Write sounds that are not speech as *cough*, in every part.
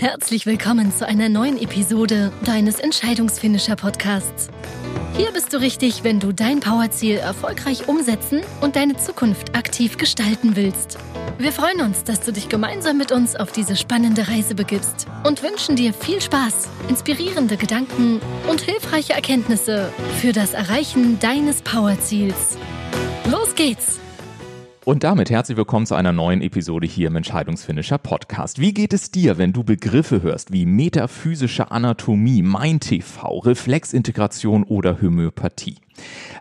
Herzlich willkommen zu einer neuen Episode deines Entscheidungsfinisher Podcasts. Hier bist du richtig, wenn du dein Powerziel erfolgreich umsetzen und deine Zukunft aktiv gestalten willst. Wir freuen uns, dass du dich gemeinsam mit uns auf diese spannende Reise begibst und wünschen dir viel Spaß, inspirierende Gedanken und hilfreiche Erkenntnisse für das Erreichen deines Powerziels. Los geht's! Und damit herzlich willkommen zu einer neuen Episode hier im Entscheidungsfinisher Podcast. Wie geht es dir, wenn du Begriffe hörst wie metaphysische Anatomie, Mein-TV, Reflexintegration oder Homöopathie?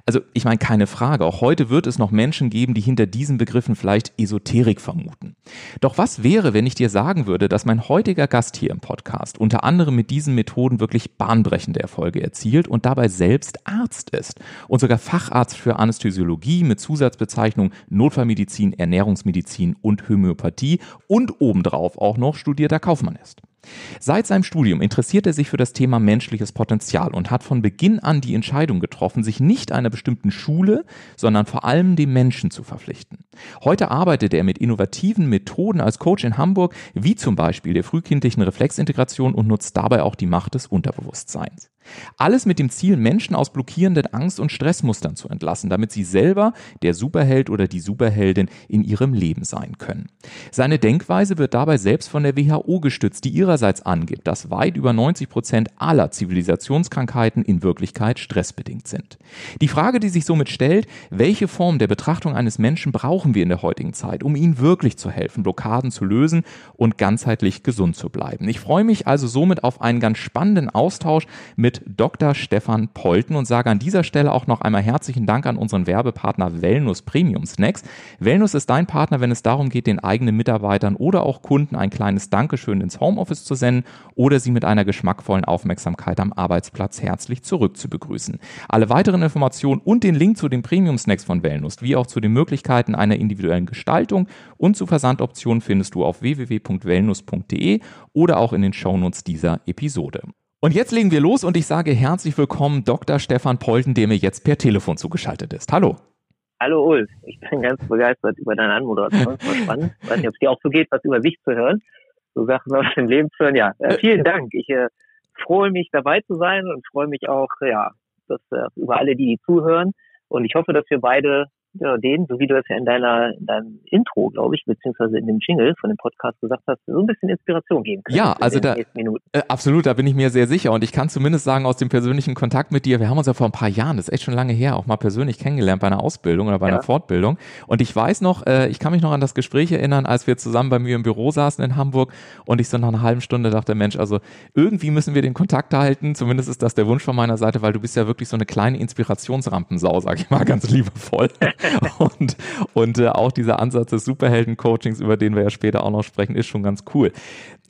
Also ich meine, keine Frage, auch heute wird es noch Menschen geben, die hinter diesen Begriffen vielleicht Esoterik vermuten. Doch was wäre, wenn ich dir sagen würde, dass mein heutiger Gast hier im Podcast unter anderem mit diesen Methoden wirklich bahnbrechende Erfolge erzielt und dabei selbst Arzt ist und sogar Facharzt für Anästhesiologie mit Zusatzbezeichnung Notfallmedizin, Ernährungsmedizin und Homöopathie und obendrauf auch noch studierter Kaufmann ist. Seit seinem Studium interessiert er sich für das Thema menschliches Potenzial und hat von Beginn an die Entscheidung getroffen, sich nicht einer bestimmten Schule, sondern vor allem dem Menschen zu verpflichten. Heute arbeitet er mit innovativen Methoden als Coach in Hamburg, wie zum Beispiel der frühkindlichen Reflexintegration und nutzt dabei auch die Macht des Unterbewusstseins. Alles mit dem Ziel, Menschen aus blockierenden Angst- und Stressmustern zu entlassen, damit sie selber der Superheld oder die Superheldin in ihrem Leben sein können. Seine Denkweise wird dabei selbst von der WHO gestützt, die ihrerseits angibt, dass weit über 90 Prozent aller Zivilisationskrankheiten in Wirklichkeit stressbedingt sind. Die Frage, die sich somit stellt, welche Form der Betrachtung eines Menschen brauchen wir in der heutigen Zeit, um ihnen wirklich zu helfen, Blockaden zu lösen und ganzheitlich gesund zu bleiben. Ich freue mich also somit auf einen ganz spannenden Austausch mit Dr. Stefan Polten und sage an dieser Stelle auch noch einmal herzlichen Dank an unseren Werbepartner Wellnus Premium Snacks. Wellnus ist dein Partner, wenn es darum geht, den eigenen Mitarbeitern oder auch Kunden ein kleines Dankeschön ins Homeoffice zu senden oder sie mit einer geschmackvollen Aufmerksamkeit am Arbeitsplatz herzlich zurück zu begrüßen. Alle weiteren Informationen und den Link zu den Premium Snacks von Wellnus, wie auch zu den Möglichkeiten einer individuellen Gestaltung und zu Versandoptionen findest du auf www.wellnus.de oder auch in den Shownotes dieser Episode. Und jetzt legen wir los und ich sage herzlich willkommen Dr. Stefan Polten, der mir jetzt per Telefon zugeschaltet ist. Hallo. Hallo Ulf, ich bin ganz begeistert über deine Anmoderation. Das war spannend. Ich weiß nicht, ob es dir auch so geht, was über sich zu hören. So Sachen aus dem Leben zu hören. Ja, äh, vielen Dank. Ich äh, freue mich dabei zu sein und freue mich auch, ja, dass, äh, über alle, die, die zuhören. Und ich hoffe, dass wir beide ja, den, so wie du es ja in deiner in deinem Intro, glaube ich, beziehungsweise in dem Jingle von dem Podcast gesagt hast, so ein bisschen Inspiration geben können. Ja, also da äh, absolut, da bin ich mir sehr sicher und ich kann zumindest sagen aus dem persönlichen Kontakt mit dir, wir haben uns ja vor ein paar Jahren, das ist echt schon lange her, auch mal persönlich kennengelernt bei einer Ausbildung oder bei ja. einer Fortbildung und ich weiß noch, äh, ich kann mich noch an das Gespräch erinnern, als wir zusammen bei mir im Büro saßen in Hamburg und ich so nach einer halben Stunde dachte, Mensch, also irgendwie müssen wir den Kontakt halten, zumindest ist das der Wunsch von meiner Seite, weil du bist ja wirklich so eine kleine Inspirationsrampensau, sag ich mal *laughs* ganz liebevoll. Und, und äh, auch dieser Ansatz des Superhelden-Coachings, über den wir ja später auch noch sprechen, ist schon ganz cool.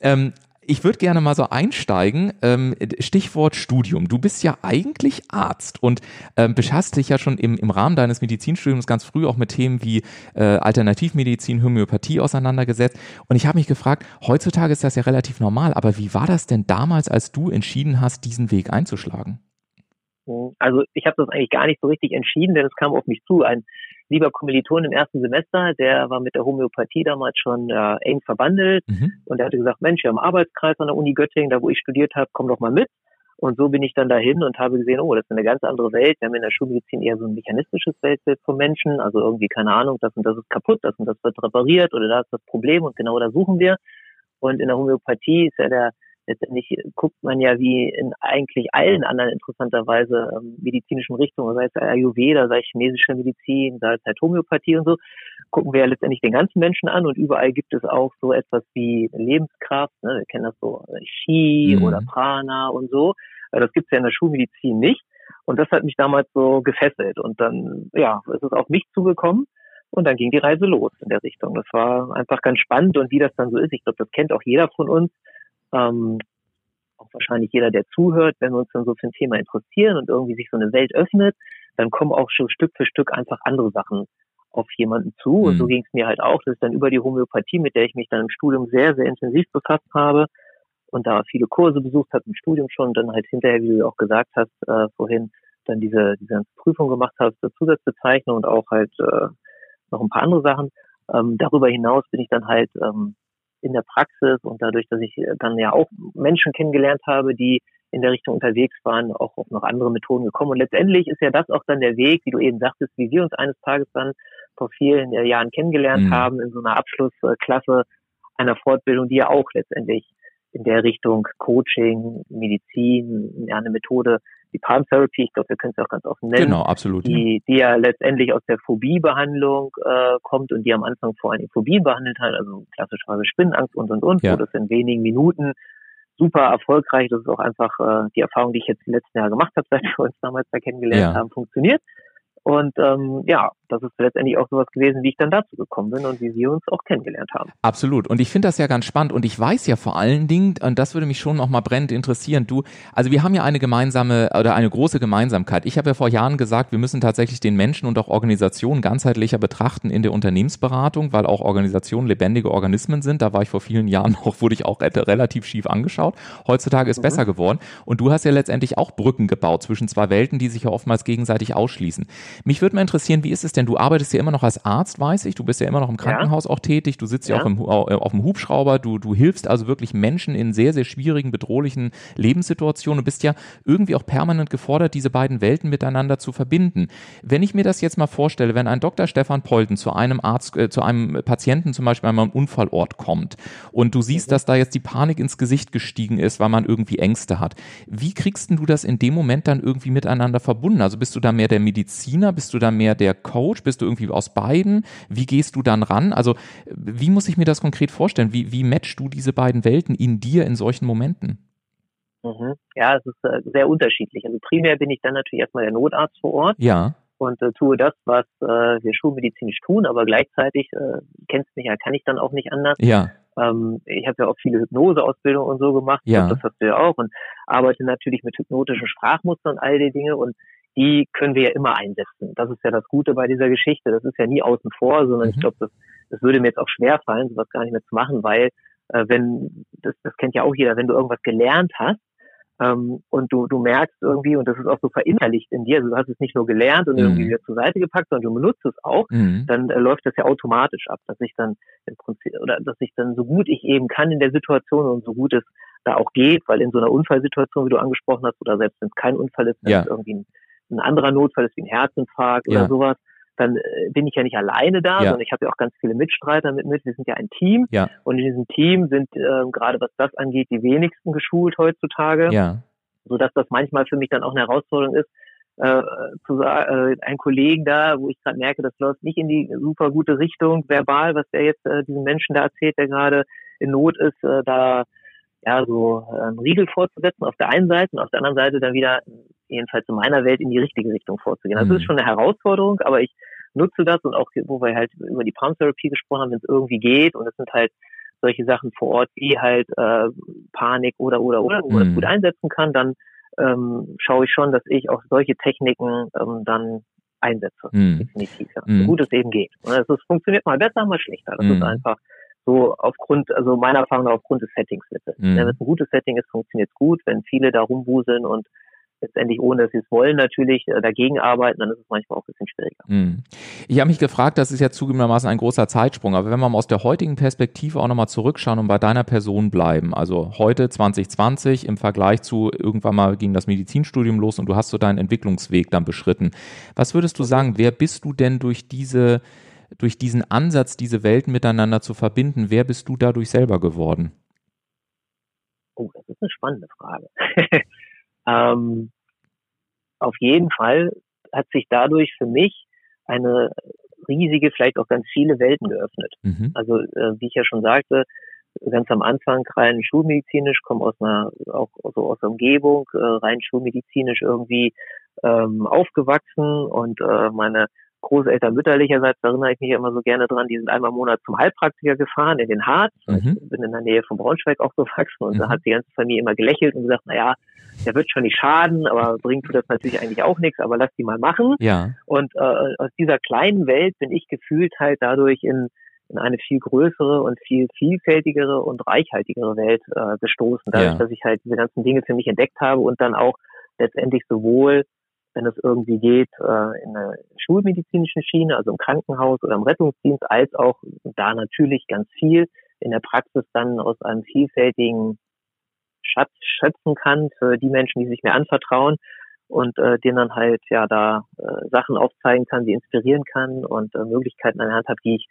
Ähm, ich würde gerne mal so einsteigen. Ähm, Stichwort Studium. Du bist ja eigentlich Arzt und ähm, beschäftigst dich ja schon im, im Rahmen deines Medizinstudiums ganz früh auch mit Themen wie äh, Alternativmedizin, Homöopathie auseinandergesetzt. Und ich habe mich gefragt, heutzutage ist das ja relativ normal, aber wie war das denn damals, als du entschieden hast, diesen Weg einzuschlagen? Also ich habe das eigentlich gar nicht so richtig entschieden, denn es kam auf mich zu. Ein lieber Kommiliton im ersten Semester, der war mit der Homöopathie damals schon äh, eng verbandelt mhm. und er hatte gesagt, Mensch, wir haben einen Arbeitskreis an der Uni Göttingen, da wo ich studiert habe, komm doch mal mit. Und so bin ich dann dahin und habe gesehen, oh, das ist eine ganz andere Welt. Wir haben in der Schulmedizin eher so ein mechanistisches Weltbild vom Menschen. Also irgendwie, keine Ahnung, das und das ist kaputt, das und das wird repariert oder da ist das Problem und genau da suchen wir. Und in der Homöopathie ist ja der letztendlich guckt man ja wie in eigentlich allen anderen interessanterweise ähm, medizinischen Richtungen, sei es Ayurveda, sei es chinesische Medizin, sei es halt Homöopathie und so, gucken wir ja letztendlich den ganzen Menschen an und überall gibt es auch so etwas wie Lebenskraft, ne? wir kennen das so Chi mhm. oder Prana und so. Das gibt es ja in der Schulmedizin nicht. Und das hat mich damals so gefesselt. Und dann, ja, ist es auf mich zugekommen. Und dann ging die Reise los in der Richtung. Das war einfach ganz spannend und wie das dann so ist. Ich glaube, das kennt auch jeder von uns ähm, auch wahrscheinlich jeder, der zuhört, wenn wir uns dann so für ein Thema interessieren und irgendwie sich so eine Welt öffnet, dann kommen auch schon Stück für Stück einfach andere Sachen auf jemanden zu. Mhm. Und so mhm. ging es mir halt auch. Das ist dann über die Homöopathie, mit der ich mich dann im Studium sehr, sehr intensiv befasst habe und da viele Kurse besucht habe im Studium schon und dann halt hinterher, wie du auch gesagt hast, äh, vorhin dann diese, diese ganze Prüfung gemacht habe zur Zusatzbezeichnung und auch halt äh, noch ein paar andere Sachen. Ähm, darüber hinaus bin ich dann halt ähm, in der Praxis und dadurch, dass ich dann ja auch Menschen kennengelernt habe, die in der Richtung unterwegs waren, auch auf noch andere Methoden gekommen. Und letztendlich ist ja das auch dann der Weg, wie du eben sagtest, wie wir uns eines Tages dann vor vielen Jahren kennengelernt mhm. haben, in so einer Abschlussklasse einer Fortbildung, die ja auch letztendlich in der Richtung Coaching, Medizin, ja, eine Methode die Palm Therapy, ich glaube, wir können es auch ganz offen nennen. Genau, absolut. Die, die ja letztendlich aus der Phobiebehandlung äh, kommt und die am Anfang vor allem Phobien behandelt hat, also klassischerweise Spinnenangst und und und, ja. wo das in wenigen Minuten super erfolgreich, das ist auch einfach äh, die Erfahrung, die ich jetzt die letzten Jahre gemacht habe, *laughs* seit wir uns damals da kennengelernt ja. haben, funktioniert. Und ähm, ja, das ist letztendlich auch sowas gewesen, wie ich dann dazu gekommen bin und wie wir uns auch kennengelernt haben. Absolut. Und ich finde das ja ganz spannend und ich weiß ja vor allen Dingen, und das würde mich schon noch mal brennend interessieren, du, also wir haben ja eine gemeinsame oder eine große Gemeinsamkeit. Ich habe ja vor Jahren gesagt, wir müssen tatsächlich den Menschen und auch Organisationen ganzheitlicher betrachten in der Unternehmensberatung, weil auch Organisationen lebendige Organismen sind. Da war ich vor vielen Jahren noch, wurde ich auch relativ schief angeschaut. Heutzutage ist mhm. besser geworden. Und du hast ja letztendlich auch Brücken gebaut zwischen zwei Welten, die sich ja oftmals gegenseitig ausschließen. Mich würde mal interessieren, wie ist es denn? Du arbeitest ja immer noch als Arzt, weiß ich. Du bist ja immer noch im Krankenhaus ja. auch tätig. Du sitzt ja, ja auch im, auf dem Hubschrauber. Du, du hilfst also wirklich Menschen in sehr, sehr schwierigen, bedrohlichen Lebenssituationen. Du bist ja irgendwie auch permanent gefordert, diese beiden Welten miteinander zu verbinden. Wenn ich mir das jetzt mal vorstelle, wenn ein Dr. Stefan Polten zu einem Arzt, äh, zu einem Patienten zum Beispiel an einem Unfallort kommt und du siehst, mhm. dass da jetzt die Panik ins Gesicht gestiegen ist, weil man irgendwie Ängste hat. Wie kriegst du das in dem Moment dann irgendwie miteinander verbunden? Also bist du da mehr der Mediziner? Bist du da mehr der Coach? Bist du irgendwie aus beiden? Wie gehst du dann ran? Also wie muss ich mir das konkret vorstellen? Wie, wie matchst du diese beiden Welten in dir in solchen Momenten? Mhm. Ja, es ist äh, sehr unterschiedlich. Also primär bin ich dann natürlich erstmal der Notarzt vor Ort. Ja. Und äh, tue das, was äh, wir schulmedizinisch tun, aber gleichzeitig, äh, kennst mich ja, kann ich dann auch nicht anders. Ja. Ähm, ich habe ja auch viele Hypnoseausbildungen und so gemacht. Ja. Das hast du ja auch. Und arbeite natürlich mit hypnotischen Sprachmustern und all die Dinge. Und die können wir ja immer einsetzen. Das ist ja das Gute bei dieser Geschichte. Das ist ja nie außen vor, sondern mhm. ich glaube, das, das würde mir jetzt auch schwer fallen, sowas gar nicht mehr zu machen, weil äh, wenn, das, das kennt ja auch jeder, wenn du irgendwas gelernt hast, ähm, und du, du merkst irgendwie, und das ist auch so verinnerlicht in dir, also du hast es nicht nur gelernt und mhm. irgendwie wieder zur Seite gepackt, sondern du benutzt es auch, mhm. dann äh, läuft das ja automatisch ab, dass ich dann im Prinzip, oder dass ich dann so gut ich eben kann in der Situation und so gut es da auch geht, weil in so einer Unfallsituation, wie du angesprochen hast, oder selbst wenn es kein Unfall ist, wenn ja. es irgendwie ein ein anderer Notfall ist wie ein Herzinfarkt ja. oder sowas, dann äh, bin ich ja nicht alleine da, ja. sondern ich habe ja auch ganz viele Mitstreiter mit mit. Wir sind ja ein Team ja. und in diesem Team sind äh, gerade was das angeht die wenigsten geschult heutzutage, ja. so dass das manchmal für mich dann auch eine Herausforderung ist, äh, zu sagen, äh, einen Kollegen da, wo ich gerade merke, das läuft nicht in die super gute Richtung verbal, was der jetzt äh, diesem Menschen da erzählt, der gerade in Not ist, äh, da ja so ähm, Riegel vorzusetzen auf der einen Seite und auf der anderen Seite dann wieder jedenfalls in meiner Welt in die richtige Richtung vorzugehen. Also das ist mhm. schon eine Herausforderung, aber ich nutze das und auch, wo wir halt über die Palm Therapy gesprochen haben, wenn es irgendwie geht und es sind halt solche Sachen vor Ort wie halt äh, Panik oder oder oder, wo man das mhm. gut einsetzen kann, dann ähm, schaue ich schon, dass ich auch solche Techniken ähm, dann einsetze. Mm. Definitiv, ja. Mm. So gut es eben geht. Es funktioniert mal besser, mal schlechter. Das ist einfach so aufgrund, also meiner Erfahrung nach aufgrund des Settings. Mm. Wenn es ein gutes Setting ist, funktioniert es gut. Wenn viele da rumwuseln und letztendlich ohne dass sie es wollen natürlich äh, dagegen arbeiten, dann ist es manchmal auch ein bisschen schwieriger. Hm. Ich habe mich gefragt, das ist ja zugegebenermaßen ein großer Zeitsprung, aber wenn wir mal aus der heutigen Perspektive auch nochmal zurückschauen und bei deiner Person bleiben, also heute 2020 im Vergleich zu irgendwann mal ging das Medizinstudium los und du hast so deinen Entwicklungsweg dann beschritten. Was würdest du sagen, wer bist du denn durch diese durch diesen Ansatz, diese Welten miteinander zu verbinden, wer bist du dadurch selber geworden? Oh, das ist eine spannende Frage. *laughs* Ähm, auf jeden Fall hat sich dadurch für mich eine riesige, vielleicht auch ganz viele Welten geöffnet. Mhm. Also äh, wie ich ja schon sagte, ganz am Anfang rein schulmedizinisch, komme aus einer auch so aus der Umgebung, äh, rein schulmedizinisch irgendwie ähm, aufgewachsen und äh, meine Großeltern mütterlicherseits, da erinnere ich mich immer so gerne dran, die sind einmal im Monat zum Heilpraktiker gefahren in den Harz. Mhm. Ich bin in der Nähe von Braunschweig aufgewachsen und mhm. da hat die ganze Familie immer gelächelt und gesagt, na ja, der wird schon nicht schaden, aber bringt tut das natürlich eigentlich auch nichts, aber lass die mal machen. Ja. Und äh, aus dieser kleinen Welt bin ich gefühlt halt dadurch in, in eine viel größere und viel vielfältigere und reichhaltigere Welt äh, gestoßen, dadurch, ja. dass ich halt diese ganzen Dinge für mich entdeckt habe und dann auch letztendlich sowohl wenn es irgendwie geht, äh, in der schulmedizinischen Schiene, also im Krankenhaus oder im Rettungsdienst, als auch da natürlich ganz viel in der Praxis dann aus einem vielfältigen Schatz schöpfen kann für die Menschen, die sich mir anvertrauen und äh, denen dann halt ja da äh, Sachen aufzeigen kann, die inspirieren kann und äh, Möglichkeiten an der Hand habe, die ich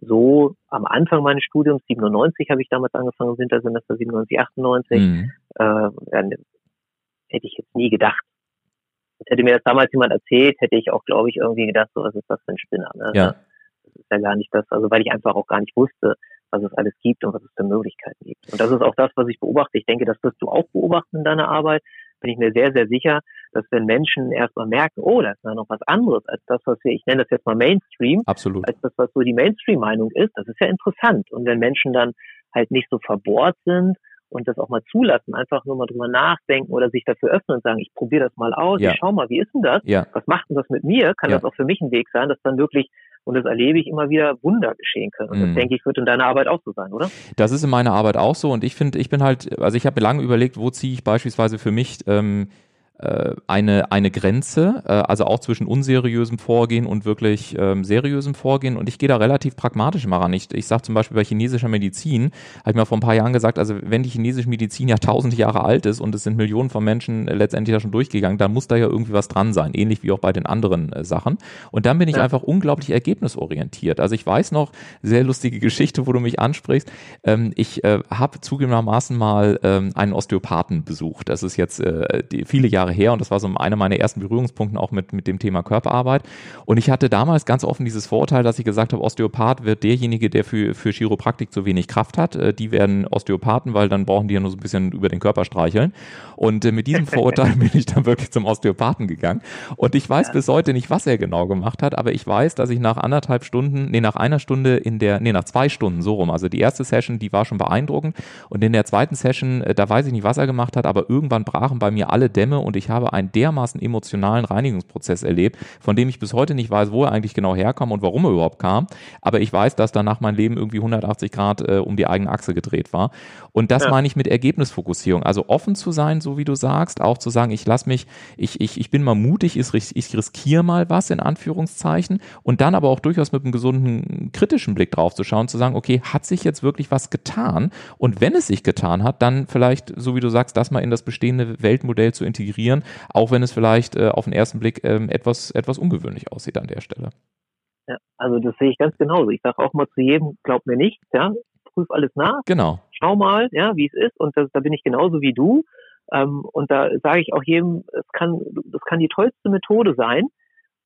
so am Anfang meines Studiums, 97 habe ich damals angefangen, Wintersemester 97, 98, mhm. äh, hätte ich jetzt nie gedacht. Hätte mir das damals jemand erzählt, hätte ich auch, glaube ich, irgendwie gedacht, so, was ist das für ein Spinner? Ne? Ja. Das ist ja gar nicht das, also weil ich einfach auch gar nicht wusste, was es alles gibt und was es für Möglichkeiten gibt. Und das ist auch das, was ich beobachte. Ich denke, das wirst du auch beobachten in deiner Arbeit. Bin ich mir sehr, sehr sicher, dass wenn Menschen erstmal merken, oh, da ist noch was anderes als das, was wir, ich nenne das jetzt mal Mainstream, Absolut. als das, was so die Mainstream-Meinung ist, das ist ja interessant. Und wenn Menschen dann halt nicht so verbohrt sind und das auch mal zulassen, einfach nur mal drüber nachdenken oder sich dafür öffnen und sagen, ich probiere das mal aus, ja. ich schau mal, wie ist denn das? Ja. Was macht denn das mit mir? Kann ja. das auch für mich ein Weg sein, dass dann wirklich und das erlebe ich immer wieder, Wunder geschehen können. Und das mhm. denke ich, wird in deiner Arbeit auch so sein, oder? Das ist in meiner Arbeit auch so. Und ich finde, ich bin halt, also ich habe mir lange überlegt, wo ziehe ich beispielsweise für mich ähm, äh, eine, eine Grenze, äh, also auch zwischen unseriösem Vorgehen und wirklich ähm, seriösem Vorgehen. Und ich gehe da relativ pragmatisch mal ran. Ich, ich sage zum Beispiel bei chinesischer Medizin, habe ich mal vor ein paar Jahren gesagt, also wenn die chinesische Medizin ja tausend Jahre alt ist und es sind Millionen von Menschen letztendlich da schon durchgegangen, dann muss da ja irgendwie was dran sein, ähnlich wie auch bei den anderen äh, Sachen. Und dann bin ich ja. einfach unglaublich ergebnisorientiert. Also ich weiß noch, sehr lustige Geschichte, wo du mich ansprichst. Ähm, ich äh, habe zugegebenermaßen mal ähm, einen Osteopathen besucht. Das ist jetzt äh, die, viele Jahre Jahre her und das war so einer meiner ersten Berührungspunkte auch mit, mit dem Thema Körperarbeit. Und ich hatte damals ganz offen dieses Vorurteil, dass ich gesagt habe, Osteopath wird derjenige, der für, für Chiropraktik zu wenig Kraft hat. Äh, die werden Osteopathen, weil dann brauchen die ja nur so ein bisschen über den Körper streicheln. Und äh, mit diesem *laughs* Vorurteil bin ich dann wirklich zum Osteopathen gegangen. Und ich weiß bis heute nicht, was er genau gemacht hat, aber ich weiß, dass ich nach anderthalb Stunden, nee, nach einer Stunde in der, nee, nach zwei Stunden so rum, also die erste Session, die war schon beeindruckend. Und in der zweiten Session, äh, da weiß ich nicht, was er gemacht hat, aber irgendwann brachen bei mir alle Dämme und ich habe einen dermaßen emotionalen Reinigungsprozess erlebt, von dem ich bis heute nicht weiß, wo er eigentlich genau herkam und warum er überhaupt kam. Aber ich weiß, dass danach mein Leben irgendwie 180 Grad äh, um die eigene Achse gedreht war. Und das ja. meine ich mit Ergebnisfokussierung. Also offen zu sein, so wie du sagst, auch zu sagen, ich lass mich, ich, ich, ich bin mal mutig, ich, ich riskiere mal was in Anführungszeichen und dann aber auch durchaus mit einem gesunden kritischen Blick drauf zu schauen, zu sagen, okay, hat sich jetzt wirklich was getan? Und wenn es sich getan hat, dann vielleicht, so wie du sagst, das mal in das bestehende Weltmodell zu integrieren, auch wenn es vielleicht äh, auf den ersten Blick ähm, etwas, etwas ungewöhnlich aussieht an der Stelle. Ja, also das sehe ich ganz genauso. Ich sage auch mal zu jedem, glaub mir nicht, ja, prüf alles nach. Genau. Schau mal, ja, wie es ist. Und das, da bin ich genauso wie du. Ähm, und da sage ich auch jedem, es kann, das kann die tollste Methode sein.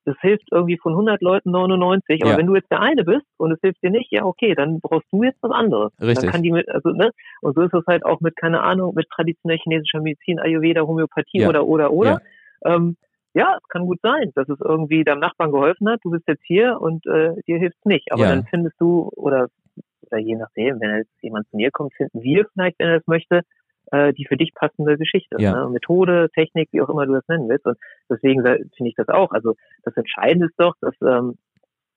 Das hilft irgendwie von 100 Leuten 99. Aber ja. wenn du jetzt der eine bist und es hilft dir nicht, ja, okay, dann brauchst du jetzt was anderes. Richtig. Dann kann die mit, also, ne? Und so ist es halt auch mit, keine Ahnung, mit traditioneller chinesischer Medizin, Ayurveda, Homöopathie ja. oder, oder, oder. Ja. Ähm, ja, es kann gut sein, dass es irgendwie deinem Nachbarn geholfen hat. Du bist jetzt hier und äh, dir hilft es nicht. Aber ja. dann findest du, oder oder je nachdem, wenn jetzt jemand zu mir kommt, finden wir vielleicht, wenn er das möchte, äh, die für dich passende Geschichte. Ja. Ne? Methode, Technik, wie auch immer du das nennen willst. Und deswegen finde ich das auch. Also das Entscheidende ist doch, dass ähm,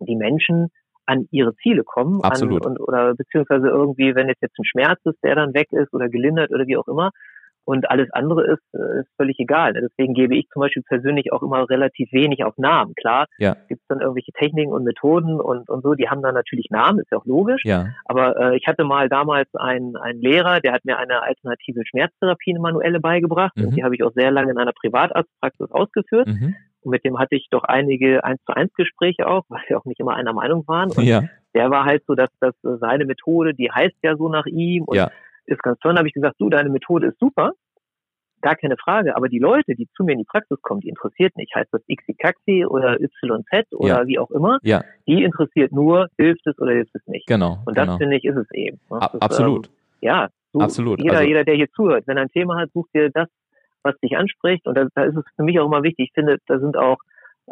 die Menschen an ihre Ziele kommen. Absolut. An, und, oder beziehungsweise irgendwie, wenn jetzt jetzt ein Schmerz ist, der dann weg ist oder gelindert oder wie auch immer, und alles andere ist, äh, ist völlig egal. Deswegen gebe ich zum Beispiel persönlich auch immer relativ wenig auf Namen. Klar, ja. gibt es dann irgendwelche Techniken und Methoden und, und so, die haben dann natürlich Namen, ist ja auch logisch. Ja. Aber äh, ich hatte mal damals einen, einen Lehrer, der hat mir eine alternative Schmerztherapie, eine manuelle beigebracht. Mhm. Und die habe ich auch sehr lange in einer Privatarztpraxis ausgeführt. Mhm. Und mit dem hatte ich doch einige eins zu eins Gespräche auch, weil wir auch nicht immer einer Meinung waren. Und ja. der war halt so, dass, dass seine Methode, die heißt ja so nach ihm und ja ist ganz toll. Dann habe ich gesagt, du, deine Methode ist super, gar keine Frage. Aber die Leute, die zu mir in die Praxis kommen, die interessiert nicht. Heißt das XXXI oder YZ oder ja. wie auch immer. Ja. Die interessiert nur, hilft es oder hilft es nicht. Genau. Und das genau. finde ich ist es eben. Ne? Das, Absolut. Ähm, ja. So Absolut. Jeder, also, jeder, der hier zuhört, wenn er ein Thema hat, sucht dir das, was dich anspricht. Und da, da ist es für mich auch immer wichtig. Ich finde, da sind auch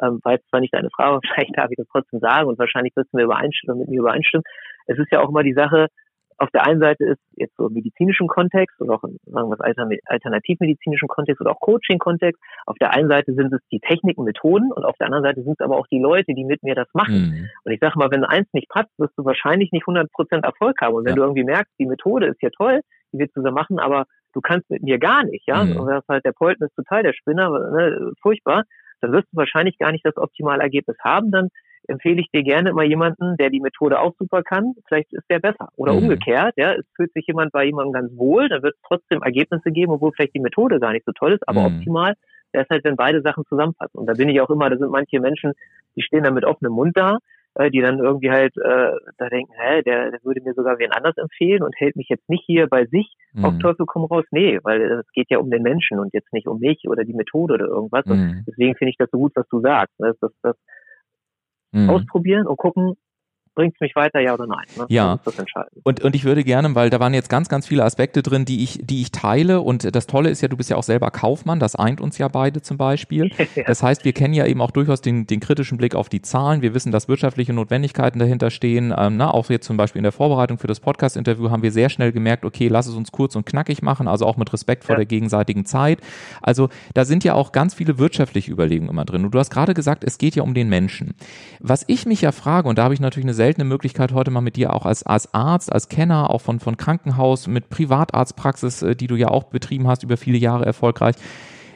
ähm, weil zwar nicht deine Frage, *laughs* vielleicht darf ich das trotzdem sagen und wahrscheinlich wirst du mir übereinstimmen, mit mir übereinstimmen. Es ist ja auch immer die Sache, auf der einen Seite ist jetzt so im medizinischen Kontext oder auch in, sagen wir es, alternativmedizinischen Kontext oder auch Coaching-Kontext. Auf der einen Seite sind es die Techniken, Methoden und auf der anderen Seite sind es aber auch die Leute, die mit mir das machen. Mhm. Und ich sage mal, wenn eins nicht passt, wirst du wahrscheinlich nicht 100% Erfolg haben. Und wenn ja. du irgendwie merkst, die Methode ist ja toll, die willst du so machen, aber du kannst mit mir gar nicht, ja, mhm. und das halt der Polten ist total der Spinner, ne, furchtbar, dann wirst du wahrscheinlich gar nicht das optimale Ergebnis haben. Dann empfehle ich dir gerne immer jemanden, der die Methode auch super kann. Vielleicht ist der besser. Oder mhm. umgekehrt, ja, es fühlt sich jemand bei jemandem ganz wohl, dann wird es trotzdem Ergebnisse geben, obwohl vielleicht die Methode gar nicht so toll ist, aber mhm. optimal wäre es halt, wenn beide Sachen zusammenpassen. Und da bin ich auch immer, da sind manche Menschen, die stehen da mit offenem Mund da, äh, die dann irgendwie halt äh, da denken, hä, der, der würde mir sogar wen anders empfehlen und hält mich jetzt nicht hier bei sich mhm. auf Teufel komm raus. Nee, weil es geht ja um den Menschen und jetzt nicht um mich oder die Methode oder irgendwas. Mhm. Und deswegen finde ich das so gut, was du sagst. Ne? Das, das, das mhm. ausprobieren und gucken, bringt es mich weiter, ja oder nein? Ne? Ja. Das Und, und ich würde gerne, weil da waren jetzt ganz, ganz viele Aspekte drin, die ich, die ich teile. Und das Tolle ist ja, du bist ja auch selber Kaufmann, das eint uns ja beide zum Beispiel. *laughs* Das heißt, wir kennen ja eben auch durchaus den, den kritischen Blick auf die Zahlen. Wir wissen, dass wirtschaftliche Notwendigkeiten dahinter stehen. Ähm, na, auch jetzt zum Beispiel in der Vorbereitung für das Podcast-Interview haben wir sehr schnell gemerkt, okay, lass es uns kurz und knackig machen, also auch mit Respekt vor ja. der gegenseitigen Zeit. Also da sind ja auch ganz viele wirtschaftliche Überlegungen immer drin. Und du hast gerade gesagt, es geht ja um den Menschen. Was ich mich ja frage, und da habe ich natürlich eine seltene Möglichkeit, heute mal mit dir auch als, als Arzt, als Kenner, auch von, von Krankenhaus, mit Privatarztpraxis, äh, die du ja auch betrieben hast, über viele Jahre erfolgreich.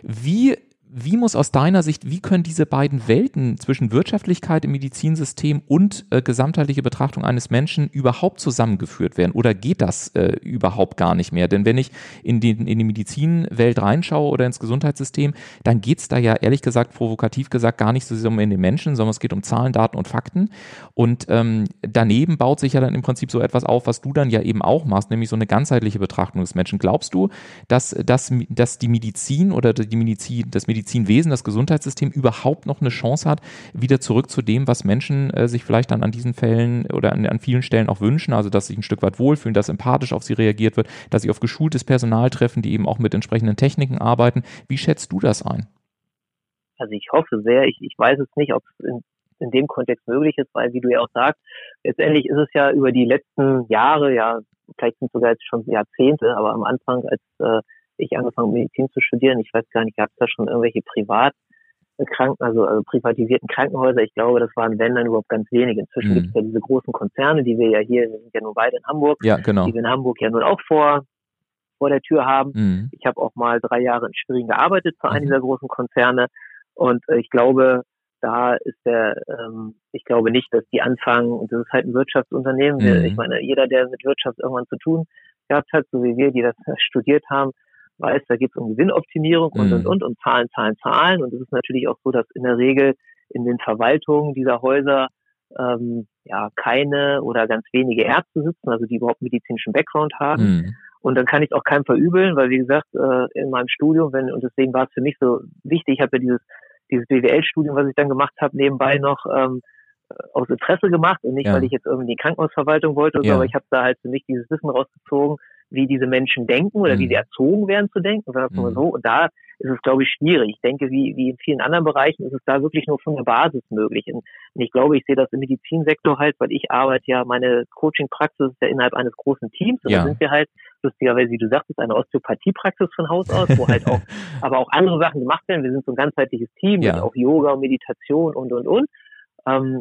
Wie wie muss aus deiner Sicht, wie können diese beiden Welten zwischen Wirtschaftlichkeit im Medizinsystem und äh, gesamtheitliche Betrachtung eines Menschen überhaupt zusammengeführt werden? Oder geht das äh, überhaupt gar nicht mehr? Denn wenn ich in die, in die Medizinwelt reinschaue oder ins Gesundheitssystem, dann geht's da ja ehrlich gesagt, provokativ gesagt, gar nicht so sehr um den Menschen, sondern es geht um Zahlen, Daten und Fakten. Und ähm, daneben baut sich ja dann im Prinzip so etwas auf, was du dann ja eben auch machst, nämlich so eine ganzheitliche Betrachtung des Menschen. Glaubst du, dass, dass, dass die Medizin oder die Medizin, das Medizin Medizinwesen, das Gesundheitssystem überhaupt noch eine Chance hat, wieder zurück zu dem, was Menschen äh, sich vielleicht dann an diesen Fällen oder an, an vielen Stellen auch wünschen, also dass sich ein Stück weit wohlfühlen, dass empathisch auf sie reagiert wird, dass sie auf geschultes Personal treffen, die eben auch mit entsprechenden Techniken arbeiten. Wie schätzt du das ein? Also ich hoffe sehr, ich, ich weiß es nicht, ob es in, in dem Kontext möglich ist, weil wie du ja auch sagst, letztendlich ist es ja über die letzten Jahre, ja, vielleicht sind sogar jetzt schon Jahrzehnte, aber am Anfang, als äh, ich angefangen Medizin zu studieren. Ich weiß gar nicht, gab es da schon irgendwelche Privatkranken, also, also privatisierten Krankenhäuser? Ich glaube, das waren wenn dann überhaupt ganz wenige. Inzwischen mhm. gibt es ja diese großen Konzerne, die wir ja hier, wir sind ja nur beide in Hamburg, ja, genau. die wir in Hamburg ja nun auch vor vor der Tür haben. Mhm. Ich habe auch mal drei Jahre in Schwerin gearbeitet für einen mhm. dieser großen Konzerne und äh, ich glaube, da ist der, ähm, ich glaube nicht, dass die anfangen, und das ist halt ein Wirtschaftsunternehmen, mhm. ich meine, jeder, der mit Wirtschaft irgendwann zu tun gehabt hat, so wie wir, die das studiert haben, weiß, da geht es um Gewinnoptimierung und, und, mhm. und, und Zahlen, Zahlen, Zahlen. Und es ist natürlich auch so, dass in der Regel in den Verwaltungen dieser Häuser ähm, ja keine oder ganz wenige Ärzte sitzen, also die überhaupt medizinischen Background haben. Mhm. Und dann kann ich auch keinem verübeln, weil wie gesagt, äh, in meinem Studium, wenn, und deswegen war es für mich so wichtig, ich habe ja dieses, dieses BWL-Studium, was ich dann gemacht habe, nebenbei noch ähm, aus Interesse gemacht und nicht, ja. weil ich jetzt irgendwie die Krankenhausverwaltung wollte, ja. so, aber ich habe da halt für mich dieses Wissen rausgezogen, wie diese Menschen denken oder mhm. wie sie erzogen werden zu denken, sagen wir mhm. so. Und da ist es, glaube ich, schwierig. Ich denke, wie, wie in vielen anderen Bereichen ist es da wirklich nur von der Basis möglich. Und, ich glaube, ich sehe das im Medizinsektor halt, weil ich arbeite ja, meine Coaching-Praxis ist ja innerhalb eines großen Teams. Und ja. da sind wir halt, lustigerweise, wie du sagtest, eine Osteopathie-Praxis von Haus aus, wo halt auch, *laughs* aber auch andere Sachen gemacht werden. Wir sind so ein ganzheitliches Team, ja. auch Yoga und Meditation und, und, und. Ähm,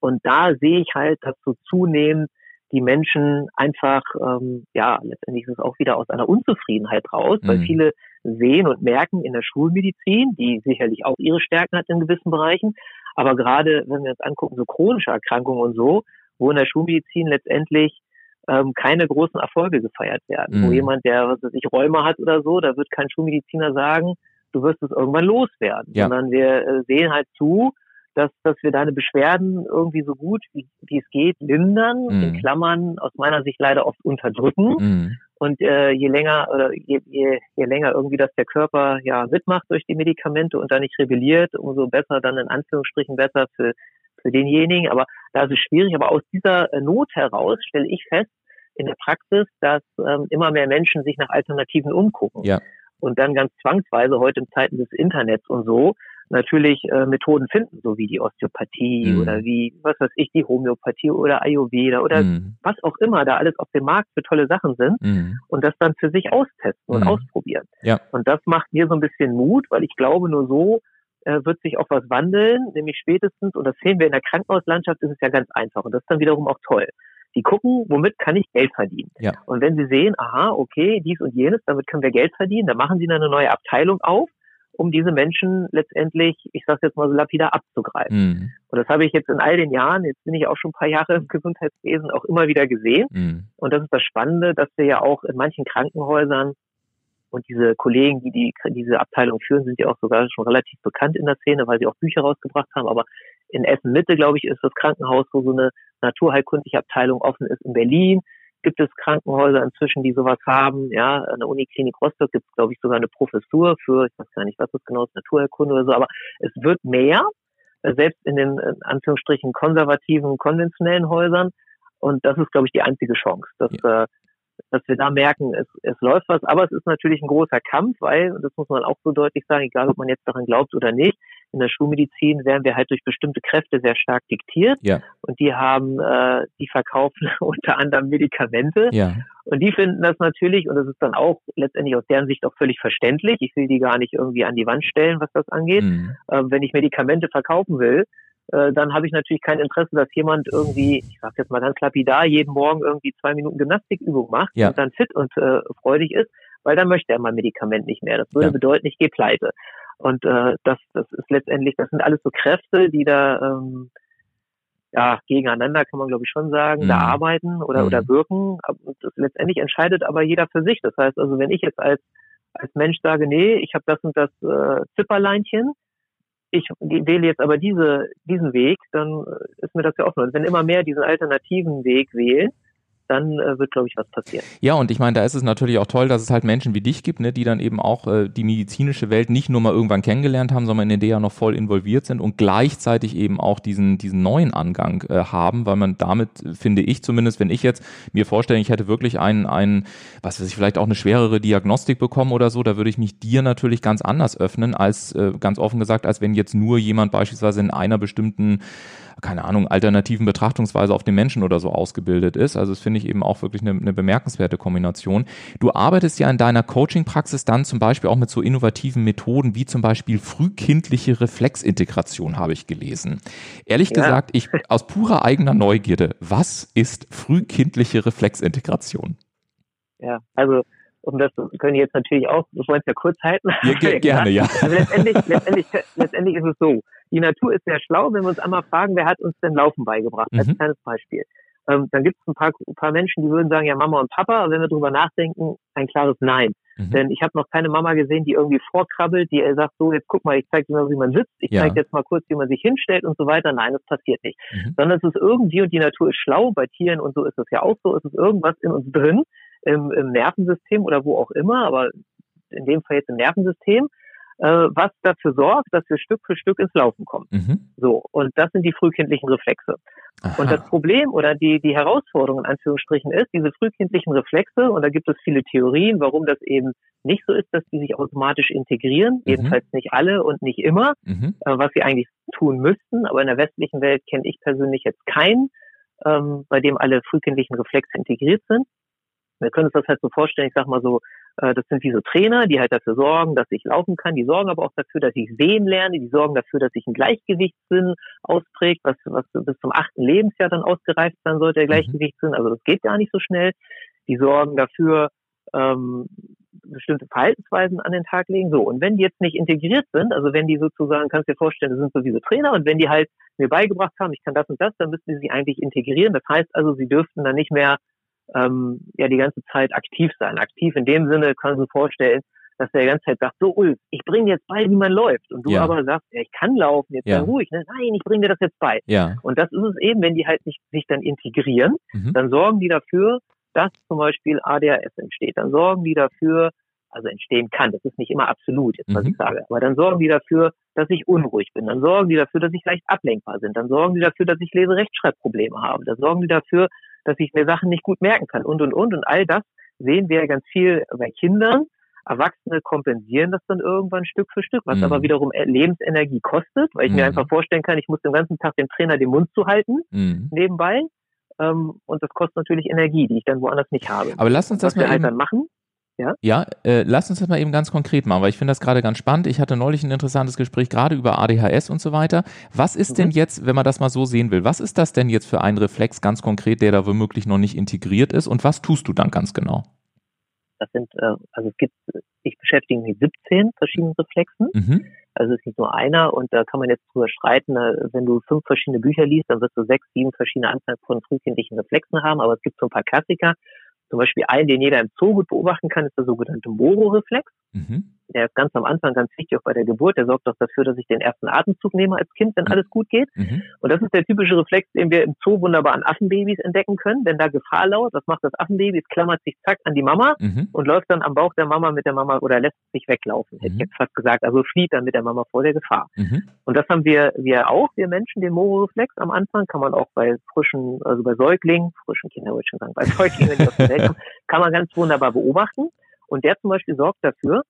und da sehe ich halt, dass so zunehmend die Menschen einfach, ähm, ja, letztendlich ist es auch wieder aus einer Unzufriedenheit raus, weil mhm. viele sehen und merken in der Schulmedizin, die sicherlich auch ihre Stärken hat in gewissen Bereichen, aber gerade wenn wir uns angucken, so chronische Erkrankungen und so, wo in der Schulmedizin letztendlich ähm, keine großen Erfolge gefeiert werden. Mhm. Wo jemand, der, was weiß ich, Rheuma hat oder so, da wird kein Schulmediziner sagen, du wirst es irgendwann loswerden, ja. sondern wir äh, sehen halt zu, dass, dass wir deine Beschwerden irgendwie so gut wie, wie es geht lindern, mm. in Klammern aus meiner Sicht leider oft unterdrücken. Mm. Und äh, je länger oder je, je, je länger irgendwie das der Körper ja mitmacht durch die Medikamente und da nicht rebelliert, umso besser dann in Anführungsstrichen besser für, für denjenigen. Aber da ist es schwierig. Aber aus dieser äh, Not heraus stelle ich fest in der Praxis, dass ähm, immer mehr Menschen sich nach Alternativen umgucken. Ja. Und dann ganz zwangsweise heute in Zeiten des Internets und so natürlich äh, Methoden finden, so wie die Osteopathie mhm. oder wie, was weiß ich, die Homöopathie oder Ayurveda oder mhm. was auch immer da alles auf dem Markt für tolle Sachen sind mhm. und das dann für sich austesten und mhm. ausprobieren. Ja. Und das macht mir so ein bisschen Mut, weil ich glaube, nur so äh, wird sich auch was wandeln, nämlich spätestens, und das sehen wir in der Krankenhauslandschaft, ist es ja ganz einfach und das ist dann wiederum auch toll. Die gucken, womit kann ich Geld verdienen? Ja. Und wenn sie sehen, aha, okay, dies und jenes, damit können wir Geld verdienen, dann machen sie dann eine neue Abteilung auf um diese Menschen letztendlich, ich sage jetzt mal so lapidar, abzugreifen. Mhm. Und das habe ich jetzt in all den Jahren, jetzt bin ich auch schon ein paar Jahre im Gesundheitswesen, auch immer wieder gesehen. Mhm. Und das ist das Spannende, dass wir ja auch in manchen Krankenhäusern und diese Kollegen, die, die diese Abteilung führen, sind ja auch sogar schon relativ bekannt in der Szene, weil sie auch Bücher rausgebracht haben. Aber in Essen Mitte, glaube ich, ist das Krankenhaus, wo so eine naturheilkundliche Abteilung offen ist. In Berlin gibt es Krankenhäuser inzwischen, die sowas haben. Ja, an der Uniklinik Rostock gibt es, glaube ich, sogar eine Professur für, ich weiß gar nicht, was das genau ist, Naturheilkunde oder so, aber es wird mehr, äh, selbst in den in Anführungsstrichen konservativen, konventionellen Häusern. Und das ist, glaube ich, die einzige Chance, dass, ja. äh, dass wir da merken, es, es läuft was. Aber es ist natürlich ein großer Kampf, weil, das muss man auch so deutlich sagen, egal ob man jetzt daran glaubt oder nicht, in der Schulmedizin werden wir halt durch bestimmte Kräfte sehr stark diktiert. Ja. Und die haben, äh, die verkaufen *laughs* unter anderem Medikamente. Ja. Und die finden das natürlich, und das ist dann auch letztendlich aus deren Sicht auch völlig verständlich. Ich will die gar nicht irgendwie an die Wand stellen, was das angeht. Mhm. Äh, wenn ich Medikamente verkaufen will, äh, dann habe ich natürlich kein Interesse, dass jemand irgendwie, ich sage jetzt mal ganz lapidar, jeden Morgen irgendwie zwei Minuten Gymnastikübung macht ja. und dann fit und äh, freudig ist, weil dann möchte er mein Medikament nicht mehr. Das würde ja. bedeuten, ich gehe pleite. Und äh, das, das ist letztendlich, das sind alles so Kräfte, die da ähm, ja, gegeneinander kann man glaube ich schon sagen, mhm. da arbeiten oder, mhm. oder wirken. Und das letztendlich entscheidet aber jeder für sich. Das heißt also, wenn ich jetzt als, als Mensch sage, nee, ich habe das und das äh, Zipperleinchen, ich wähle jetzt aber diese, diesen Weg, dann äh, ist mir das ja offen. Und wenn immer mehr diesen alternativen Weg wählen, dann äh, wird, glaube ich, was passieren. Ja, und ich meine, da ist es natürlich auch toll, dass es halt Menschen wie dich gibt, ne, die dann eben auch äh, die medizinische Welt nicht nur mal irgendwann kennengelernt haben, sondern in der ja noch voll involviert sind und gleichzeitig eben auch diesen, diesen neuen Angang äh, haben, weil man damit, finde ich zumindest, wenn ich jetzt mir vorstelle, ich hätte wirklich einen, einen, was weiß ich, vielleicht auch eine schwerere Diagnostik bekommen oder so, da würde ich mich dir natürlich ganz anders öffnen, als äh, ganz offen gesagt, als wenn jetzt nur jemand beispielsweise in einer bestimmten keine Ahnung, alternativen Betrachtungsweise auf den Menschen oder so ausgebildet ist. Also das finde ich eben auch wirklich eine, eine bemerkenswerte Kombination. Du arbeitest ja in deiner Coaching-Praxis dann zum Beispiel auch mit so innovativen Methoden wie zum Beispiel frühkindliche Reflexintegration, habe ich gelesen. Ehrlich ja. gesagt, ich aus purer eigener Neugierde, was ist frühkindliche Reflexintegration? Ja, also um das können jetzt natürlich auch, wir wollen es ja kurz halten. Ja, *laughs* gerne, ja. Also letztendlich, letztendlich, letztendlich ist es so, die Natur ist sehr schlau, wenn wir uns einmal fragen, wer hat uns denn Laufen beigebracht, als mhm. kleines Beispiel. Ähm, dann gibt es ein paar, ein paar Menschen, die würden sagen, ja, Mama und Papa, aber wenn wir drüber nachdenken, ein klares Nein. Mhm. Denn ich habe noch keine Mama gesehen, die irgendwie vorkrabbelt, die sagt, so, jetzt guck mal, ich zeige dir mal, wie man sitzt, ich ja. zeige jetzt mal kurz, wie man sich hinstellt und so weiter. Nein, das passiert nicht. Mhm. Sondern es ist irgendwie, und die Natur ist schlau, bei Tieren und so ist es ja auch so, es ist irgendwas in uns drin, im, im Nervensystem oder wo auch immer, aber in dem Fall jetzt im Nervensystem, äh, was dafür sorgt, dass wir Stück für Stück ins Laufen kommen. Mhm. So, und das sind die frühkindlichen Reflexe. Aha. Und das Problem oder die, die Herausforderung in Anführungsstrichen ist, diese frühkindlichen Reflexe, und da gibt es viele Theorien, warum das eben nicht so ist, dass die sich automatisch integrieren, mhm. jedenfalls nicht alle und nicht immer, mhm. äh, was sie eigentlich tun müssten. Aber in der westlichen Welt kenne ich persönlich jetzt keinen, ähm, bei dem alle frühkindlichen Reflexe integriert sind. Wir können uns das halt so vorstellen, ich sag mal so, äh, das sind wie so Trainer, die halt dafür sorgen, dass ich laufen kann. Die sorgen aber auch dafür, dass ich sehen lerne. Die sorgen dafür, dass ich einen Gleichgewichtssinn ausprägt, was, was bis zum achten Lebensjahr dann ausgereift sein sollte, der mhm. Gleichgewichtssinn. Also das geht gar nicht so schnell. Die sorgen dafür, ähm, bestimmte Verhaltensweisen an den Tag legen. So, und wenn die jetzt nicht integriert sind, also wenn die sozusagen, kannst du dir vorstellen, das sind sowieso Trainer und wenn die halt mir beigebracht haben, ich kann das und das, dann müssten sie sich eigentlich integrieren. Das heißt also, sie dürften dann nicht mehr ähm, ja die ganze Zeit aktiv sein. Aktiv in dem Sinne kannst du dir vorstellen, dass der die ganze Zeit sagt, so Ulf, ich bringe jetzt bei, wie man läuft. Und du ja. aber sagst, ja, ich kann laufen, jetzt ja. sei ruhig. Ne? Nein, ich bringe dir das jetzt bei. Ja. Und das ist es eben, wenn die halt nicht sich dann integrieren, mhm. dann sorgen die dafür, dass zum Beispiel ADHS entsteht. Dann sorgen die dafür, also entstehen kann, das ist nicht immer absolut, jetzt was mhm. ich sage, aber dann sorgen die dafür, dass ich unruhig bin. Dann sorgen die dafür, dass ich leicht ablenkbar bin. Dann sorgen die dafür, dass ich Lese-Rechtschreibprobleme habe. Dann sorgen die dafür, dass ich mir Sachen nicht gut merken kann und, und, und. Und all das sehen wir ganz viel bei Kindern. Erwachsene kompensieren das dann irgendwann Stück für Stück, was mhm. aber wiederum Lebensenergie kostet, weil ich mhm. mir einfach vorstellen kann, ich muss den ganzen Tag dem Trainer den Mund zu halten mhm. nebenbei. Ähm, und das kostet natürlich Energie, die ich dann woanders nicht habe. Aber lass uns das was mal halt dann machen. Ja, ja äh, lass uns das mal eben ganz konkret machen, weil ich finde das gerade ganz spannend. Ich hatte neulich ein interessantes Gespräch gerade über ADHS und so weiter. Was ist mhm. denn jetzt, wenn man das mal so sehen will, was ist das denn jetzt für ein Reflex ganz konkret, der da womöglich noch nicht integriert ist und was tust du dann ganz genau? Das sind, äh, also es gibt, ich beschäftige mich mit 17 verschiedenen Reflexen. Mhm. Also es ist nicht nur einer und da kann man jetzt drüber streiten, wenn du fünf verschiedene Bücher liest, dann wirst du sechs, sieben verschiedene Anzahl von frühkindlichen Reflexen haben, aber es gibt so ein paar Klassiker. Zum Beispiel einen, den jeder im Zoo gut beobachten kann, ist der sogenannte Moro-Reflex. Mhm der ist ganz am Anfang ganz wichtig auch bei der Geburt, der sorgt auch dafür, dass ich den ersten Atemzug nehme als Kind, wenn mhm. alles gut geht. Mhm. Und das ist der typische Reflex, den wir im Zoo wunderbar an Affenbabys entdecken können. Wenn da Gefahr lauert, was macht das Affenbaby? Es klammert sich zack an die Mama mhm. und läuft dann am Bauch der Mama mit der Mama oder lässt sich weglaufen, hätte ich mhm. jetzt fast gesagt. Also flieht dann mit der Mama vor der Gefahr. Mhm. Und das haben wir, wir auch, wir Menschen, den Moro-Reflex am Anfang, kann man auch bei frischen, also bei Säuglingen, frischen Kindern würde ich schon sagen, bei Säuglingen, wenn die aus der Welt kommen, *laughs* kann man ganz wunderbar beobachten. Und der zum Beispiel sorgt dafür,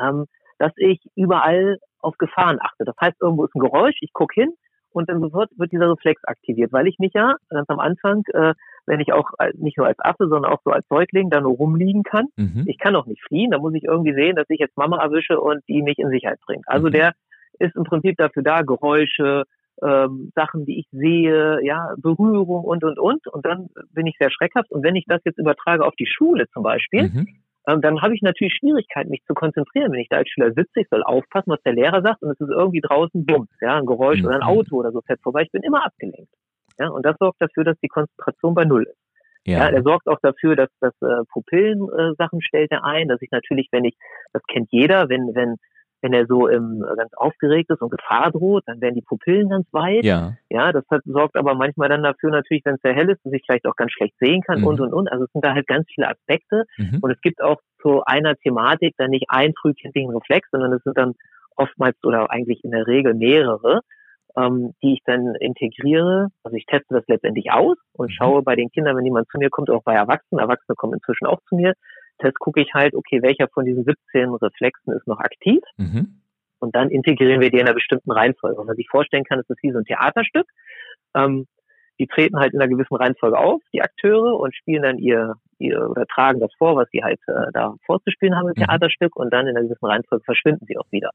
ähm, dass ich überall auf Gefahren achte. Das heißt, irgendwo ist ein Geräusch, ich gucke hin und dann sofort wird dieser Reflex aktiviert, weil ich mich ja ganz am Anfang, äh, wenn ich auch nicht nur als Affe, sondern auch so als Säugling da nur rumliegen kann, mhm. ich kann auch nicht fliehen, da muss ich irgendwie sehen, dass ich jetzt Mama erwische und die mich in Sicherheit bringt. Also mhm. der ist im Prinzip dafür da, Geräusche, ähm, Sachen, die ich sehe, ja, Berührung und und und. Und dann bin ich sehr schreckhaft. Und wenn ich das jetzt übertrage auf die Schule zum Beispiel, mhm dann habe ich natürlich Schwierigkeiten, mich zu konzentrieren. Wenn ich da als Schüler sitze, ich soll aufpassen, was der Lehrer sagt, und es ist irgendwie draußen Bums, ja, ein Geräusch mhm. oder ein Auto oder so fährt vorbei. Ich bin immer abgelenkt. Ja, und das sorgt dafür, dass die Konzentration bei Null ist. Ja. ja, er sorgt auch dafür, dass das äh, Pupillen äh, Sachen stellt er ein, dass ich natürlich, wenn ich, das kennt jeder, wenn wenn wenn er so ähm, ganz aufgeregt ist und Gefahr droht, dann werden die Pupillen ganz weit. Ja. Ja, das hat, sorgt aber manchmal dann dafür natürlich, wenn es sehr hell ist, dass ich vielleicht auch ganz schlecht sehen kann mhm. und und und. Also es sind da halt ganz viele Aspekte. Mhm. Und es gibt auch zu einer Thematik dann nicht einen frühkindlichen Reflex, sondern es sind dann oftmals oder eigentlich in der Regel mehrere, ähm, die ich dann integriere. Also ich teste das letztendlich aus und mhm. schaue bei den Kindern, wenn jemand zu mir kommt, auch bei Erwachsenen. Erwachsene kommen inzwischen auch zu mir Test gucke ich halt, okay, welcher von diesen 17 Reflexen ist noch aktiv? Mhm. Und dann integrieren wir die in einer bestimmten Reihenfolge. Was man sich vorstellen kann, ist das wie so ein Theaterstück. Ähm, die treten halt in einer gewissen Reihenfolge auf, die Akteure, und spielen dann ihr, ihr oder tragen das vor, was sie halt äh, da vorzuspielen haben im mhm. Theaterstück, und dann in einer gewissen Reihenfolge verschwinden sie auch wieder.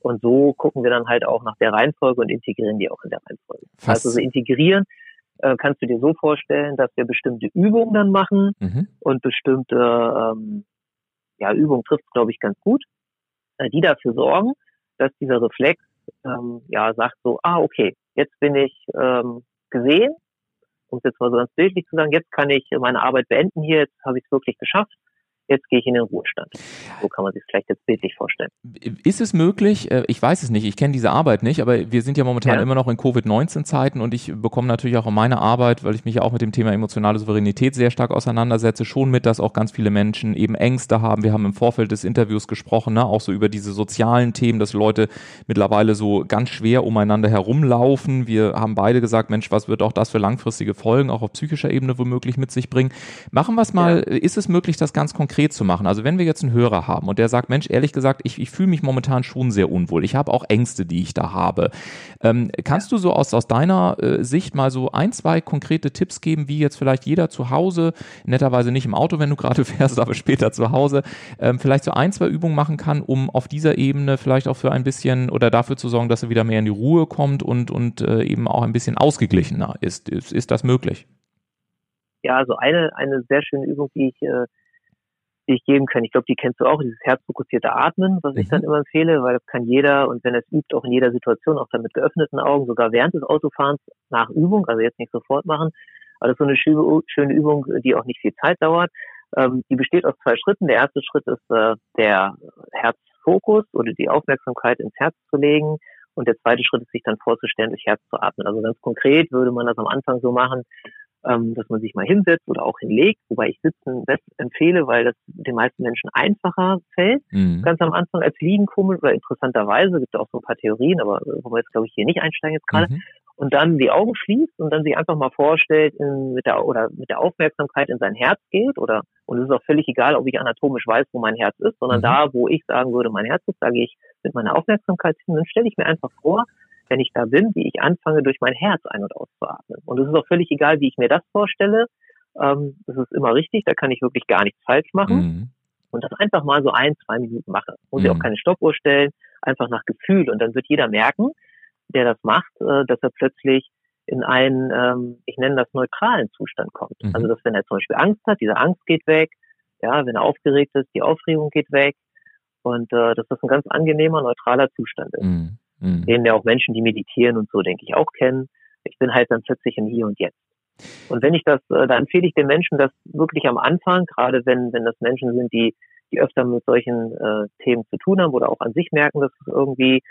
Und so gucken wir dann halt auch nach der Reihenfolge und integrieren die auch in der Reihenfolge. Fast. Also so integrieren äh, kannst du dir so vorstellen, dass wir bestimmte Übungen dann machen mhm. und bestimmte ähm, ja, Übungen trifft glaube ich ganz gut, äh, die dafür sorgen, dass dieser Reflex ähm, ja sagt so, ah okay, jetzt bin ich ähm, gesehen, um es jetzt mal so ganz bildlich zu sagen, jetzt kann ich meine Arbeit beenden hier, jetzt habe ich es wirklich geschafft jetzt gehe ich in den Ruhestand. So kann man sich vielleicht jetzt bildlich vorstellen. Ist es möglich, äh, ich weiß es nicht, ich kenne diese Arbeit nicht, aber wir sind ja momentan ja. immer noch in Covid-19-Zeiten und ich bekomme natürlich auch in meiner Arbeit, weil ich mich ja auch mit dem Thema emotionale Souveränität sehr stark auseinandersetze, schon mit, dass auch ganz viele Menschen eben Ängste haben. Wir haben im Vorfeld des Interviews gesprochen, ne, auch so über diese sozialen Themen, dass Leute mittlerweile so ganz schwer umeinander herumlaufen. Wir haben beide gesagt, Mensch, was wird auch das für langfristige Folgen, auch auf psychischer Ebene womöglich mit sich bringen. Machen wir es mal, ja. ist es möglich, das ganz konkret konkret zu machen. Also wenn wir jetzt einen Hörer haben und der sagt, Mensch, ehrlich gesagt, ich, ich fühle mich momentan schon sehr unwohl. Ich habe auch Ängste, die ich da habe. Ähm, kannst du so aus, aus deiner äh, Sicht mal so ein, zwei konkrete Tipps geben, wie jetzt vielleicht jeder zu Hause, netterweise nicht im Auto, wenn du gerade *laughs* fährst, aber später zu Hause, ähm, vielleicht so ein, zwei Übungen machen kann, um auf dieser Ebene vielleicht auch für ein bisschen oder dafür zu sorgen, dass er wieder mehr in die Ruhe kommt und, und äh, eben auch ein bisschen ausgeglichener ist. Ist, ist das möglich? Ja, also eine, eine sehr schöne Übung, die ich äh, die ich geben kann. Ich glaube, die kennst du auch, dieses herzfokussierte Atmen, was mhm. ich dann immer empfehle, weil das kann jeder und wenn es übt, auch in jeder Situation, auch dann mit geöffneten Augen, sogar während des Autofahrens nach Übung, also jetzt nicht sofort machen. Aber das ist so eine schöne Übung, die auch nicht viel Zeit dauert. Ähm, die besteht aus zwei Schritten. Der erste Schritt ist äh, der Herzfokus oder die Aufmerksamkeit ins Herz zu legen. Und der zweite Schritt ist, sich dann vorzustellen, durch Herz zu atmen. Also ganz konkret würde man das am Anfang so machen, ähm, dass man sich mal hinsetzt oder auch hinlegt, wobei ich Sitzen best empfehle, weil das den meisten Menschen einfacher fällt. Mhm. Ganz am Anfang als Liegen komisch oder interessanterweise, gibt es auch so ein paar Theorien, aber wo wir jetzt glaube ich hier nicht einsteigen jetzt gerade. Mhm. Und dann die Augen schließt und dann sich einfach mal vorstellt, in, mit der oder mit der Aufmerksamkeit in sein Herz geht oder und es ist auch völlig egal, ob ich anatomisch weiß, wo mein Herz ist, sondern mhm. da, wo ich sagen würde, mein Herz ist, da gehe ich mit meiner Aufmerksamkeit hin. Dann stelle ich mir einfach vor, wenn ich da bin, wie ich anfange, durch mein Herz ein- und auszuatmen. Und es ist auch völlig egal, wie ich mir das vorstelle. Ähm, das ist immer richtig, da kann ich wirklich gar nichts falsch machen. Mhm. Und das einfach mal so ein, zwei Minuten mache. Muss mhm. ich auch keine Stoppuhr stellen, einfach nach Gefühl. Und dann wird jeder merken, der das macht, äh, dass er plötzlich in einen, ähm, ich nenne das neutralen Zustand kommt. Mhm. Also dass wenn er zum Beispiel Angst hat, diese Angst geht weg, Ja, wenn er aufgeregt ist, die Aufregung geht weg und äh, dass das ein ganz angenehmer, neutraler Zustand ist. Mhm. Mhm. Den ja auch Menschen, die meditieren und so, denke ich, auch kennen. Ich bin halt dann plötzlich im Hier und Jetzt. Und wenn ich das, äh, da empfehle ich den Menschen das wirklich am Anfang, gerade wenn, wenn das Menschen sind, die, die öfter mit solchen äh, Themen zu tun haben oder auch an sich merken, dass es irgendwie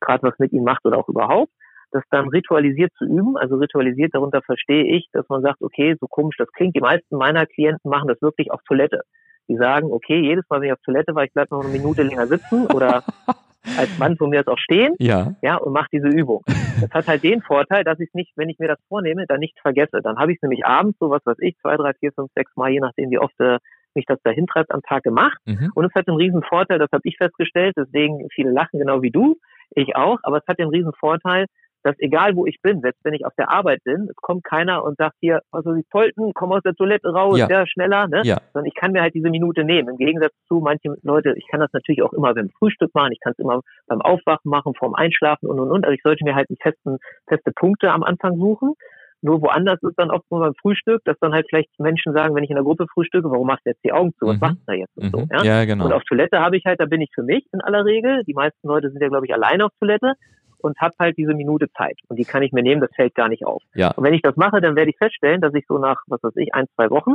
gerade was mit ihnen macht oder auch überhaupt, das dann ritualisiert zu üben. Also ritualisiert, darunter verstehe ich, dass man sagt, okay, so komisch das klingt. Die meisten meiner Klienten machen das wirklich auf Toilette. Die sagen, okay, jedes Mal, wenn ich auf Toilette war, ich bleibe noch eine Minute länger sitzen oder *laughs* als Mann von mir aus auch stehen, ja, ja und mache diese Übung. Das hat halt den Vorteil, dass ich nicht, wenn ich mir das vornehme, dann nicht vergesse. Dann habe ich es nämlich abends, so was weiß ich, zwei, drei, vier, fünf, sechs Mal, je nachdem, wie oft äh, mich das dahin treibt, am Tag gemacht. Mhm. Und es hat einen riesen Vorteil, das habe ich festgestellt, deswegen viele lachen genau wie du, ich auch, aber es hat den riesen Vorteil, dass egal wo ich bin, selbst wenn ich auf der Arbeit bin, es kommt keiner und sagt hier, also die Polten, komm aus der Toilette raus, ja, ja schneller, ne? Ja. Sondern ich kann mir halt diese Minute nehmen. Im Gegensatz zu manchen Leute, ich kann das natürlich auch immer beim Frühstück machen, ich kann es immer beim Aufwachen machen, vorm Einschlafen und und und. Also ich sollte mir halt einen festen, feste Punkte am Anfang suchen. Nur woanders ist dann oft nur beim Frühstück, dass dann halt vielleicht Menschen sagen, wenn ich in der Gruppe frühstücke, warum machst du jetzt die Augen zu? Was mhm. machst du da jetzt? Und, so, mhm. ja? ja, genau. und auf Toilette habe ich halt, da bin ich für mich in aller Regel. Die meisten Leute sind ja, glaube ich, alleine auf Toilette und habe halt diese Minute Zeit. Und die kann ich mir nehmen, das fällt gar nicht auf. Ja. Und wenn ich das mache, dann werde ich feststellen, dass ich so nach, was weiß ich, ein, zwei Wochen,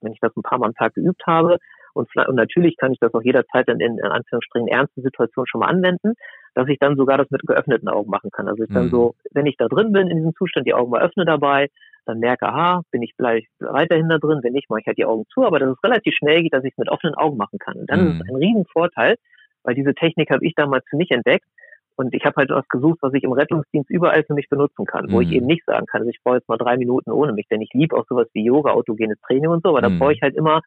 wenn ich das ein paar Mal am Tag geübt habe, und, und natürlich kann ich das auch jederzeit dann in, in Anführungsstrichen ernsten Situationen schon mal anwenden, dass ich dann sogar das mit geöffneten Augen machen kann. Also ich dann mhm. so, wenn ich da drin bin in diesem Zustand, die Augen mal öffne dabei, dann merke, aha, bin ich vielleicht weiterhin da drin, wenn nicht, mache ich halt die Augen zu, aber dass es relativ schnell geht, dass ich es mit offenen Augen machen kann. Und dann mhm. ist es ein Riesenvorteil, weil diese Technik habe ich damals für mich entdeckt, und ich habe halt was gesucht, was ich im Rettungsdienst überall für mich benutzen kann, mhm. wo ich mhm. eben nicht sagen kann, also ich brauche jetzt mal drei Minuten ohne mich, denn ich liebe auch sowas wie Yoga, autogenes Training und so, aber mhm. da brauche ich halt immer,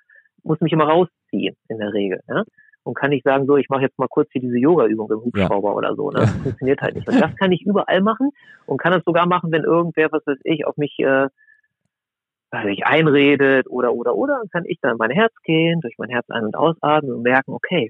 muss mich immer rausziehen in der Regel. Ja? Und kann nicht sagen, so, ich mache jetzt mal kurz hier diese Yoga-Übung im Hubschrauber ja. oder so. Ne? Das funktioniert halt nicht. Und *laughs* das kann ich überall machen und kann das sogar machen, wenn irgendwer, was weiß ich, auf mich äh, sich einredet oder oder oder, dann kann ich dann in mein Herz gehen, durch mein Herz ein- und ausatmen und merken, okay,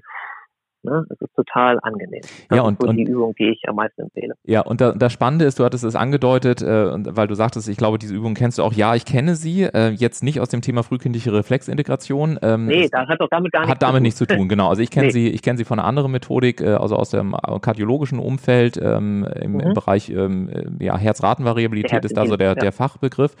Ne? Es ist total angenehm. Das ja, und, ist so und, die Übung, die ich am meisten empfehle. Ja, und da, das Spannende ist, du hattest es angedeutet, äh, weil du sagtest, ich glaube, diese Übung kennst du auch. Ja, ich kenne sie, äh, jetzt nicht aus dem Thema frühkindliche Reflexintegration. Ähm, nee, das hat doch damit gar nichts Hat damit nichts zu tun, genau. Also ich kenne *laughs* nee. sie, ich kenne sie von einer anderen Methodik, äh, also aus dem kardiologischen Umfeld, ähm, im, mhm. im Bereich ähm, äh, ja, Herzratenvariabilität ist da so der, ja. der Fachbegriff.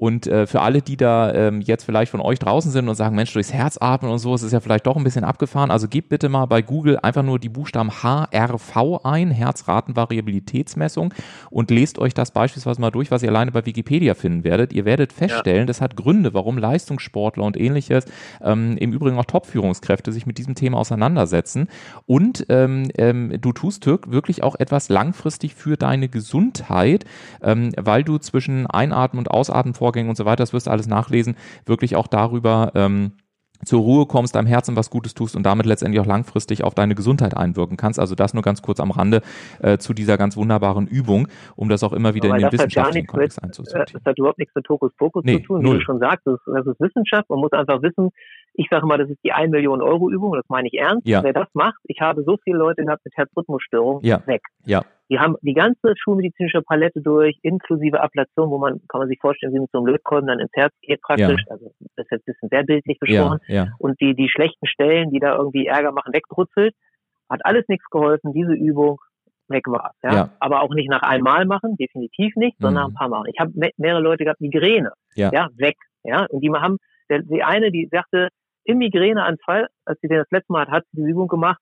Und äh, für alle, die da ähm, jetzt vielleicht von euch draußen sind und sagen, Mensch, durchs Herz atmen und so, es ist ja vielleicht doch ein bisschen abgefahren. Also gebt bitte mal bei Google einfach nur die Buchstaben HRV ein, Herzratenvariabilitätsmessung, und lest euch das beispielsweise mal durch, was ihr alleine bei Wikipedia finden werdet. Ihr werdet feststellen, ja. das hat Gründe, warum Leistungssportler und ähnliches, ähm, im Übrigen auch Top-Führungskräfte sich mit diesem Thema auseinandersetzen. Und ähm, ähm, du tust Türk wirklich auch etwas langfristig für deine Gesundheit, ähm, weil du zwischen Einatmen und Ausatmen vor Vorgängen und so weiter, das wirst du alles nachlesen, wirklich auch darüber ähm, zur Ruhe kommst, deinem Herzen was Gutes tust und damit letztendlich auch langfristig auf deine Gesundheit einwirken kannst. Also das nur ganz kurz am Rande äh, zu dieser ganz wunderbaren Übung, um das auch immer wieder Aber in den wissenschaftlichen Kontext einzusortieren. Das hat überhaupt nichts mit Hokuspokus nee, zu tun, null. wie du schon sagst. Das, das ist Wissenschaft. Man muss einfach wissen, ich sage mal, das ist die 1 Million Euro Übung, das meine ich ernst. Ja. Wer das macht, ich habe so viele Leute gehabt mit Herzrhythmusstörung, ja. weg. Ja. Die haben die ganze schulmedizinische Palette durch, inklusive Ablation, wo man, kann man sich vorstellen, wie mit so einem Lötkolben dann ins Herz geht praktisch. Ja. Also das ist jetzt ein bisschen sehr bildlich gesprochen. Ja, ja. Und die, die schlechten Stellen, die da irgendwie Ärger machen, wegbrutzelt. Hat alles nichts geholfen. Diese Übung weg war. Ja? ja? Aber auch nicht nach einmal machen, definitiv nicht, sondern mhm. ein paar Mal. Ich habe mehrere Leute gehabt, Migräne, ja. ja, weg. Ja, und die haben, der, die eine, die sagte, im Migräneanfall, als sie den das letzte Mal hat, hat sie die Übung gemacht,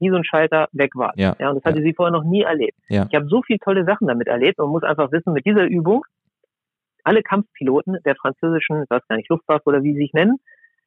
wie so ein Schalter weg war. Ja, ja und das hatte ja. sie vorher noch nie erlebt. Ja. Ich habe so viele tolle Sachen damit erlebt und muss einfach wissen, mit dieser Übung, alle Kampfpiloten der französischen, ich weiß gar nicht, Luftwaffe oder wie sie sich nennen,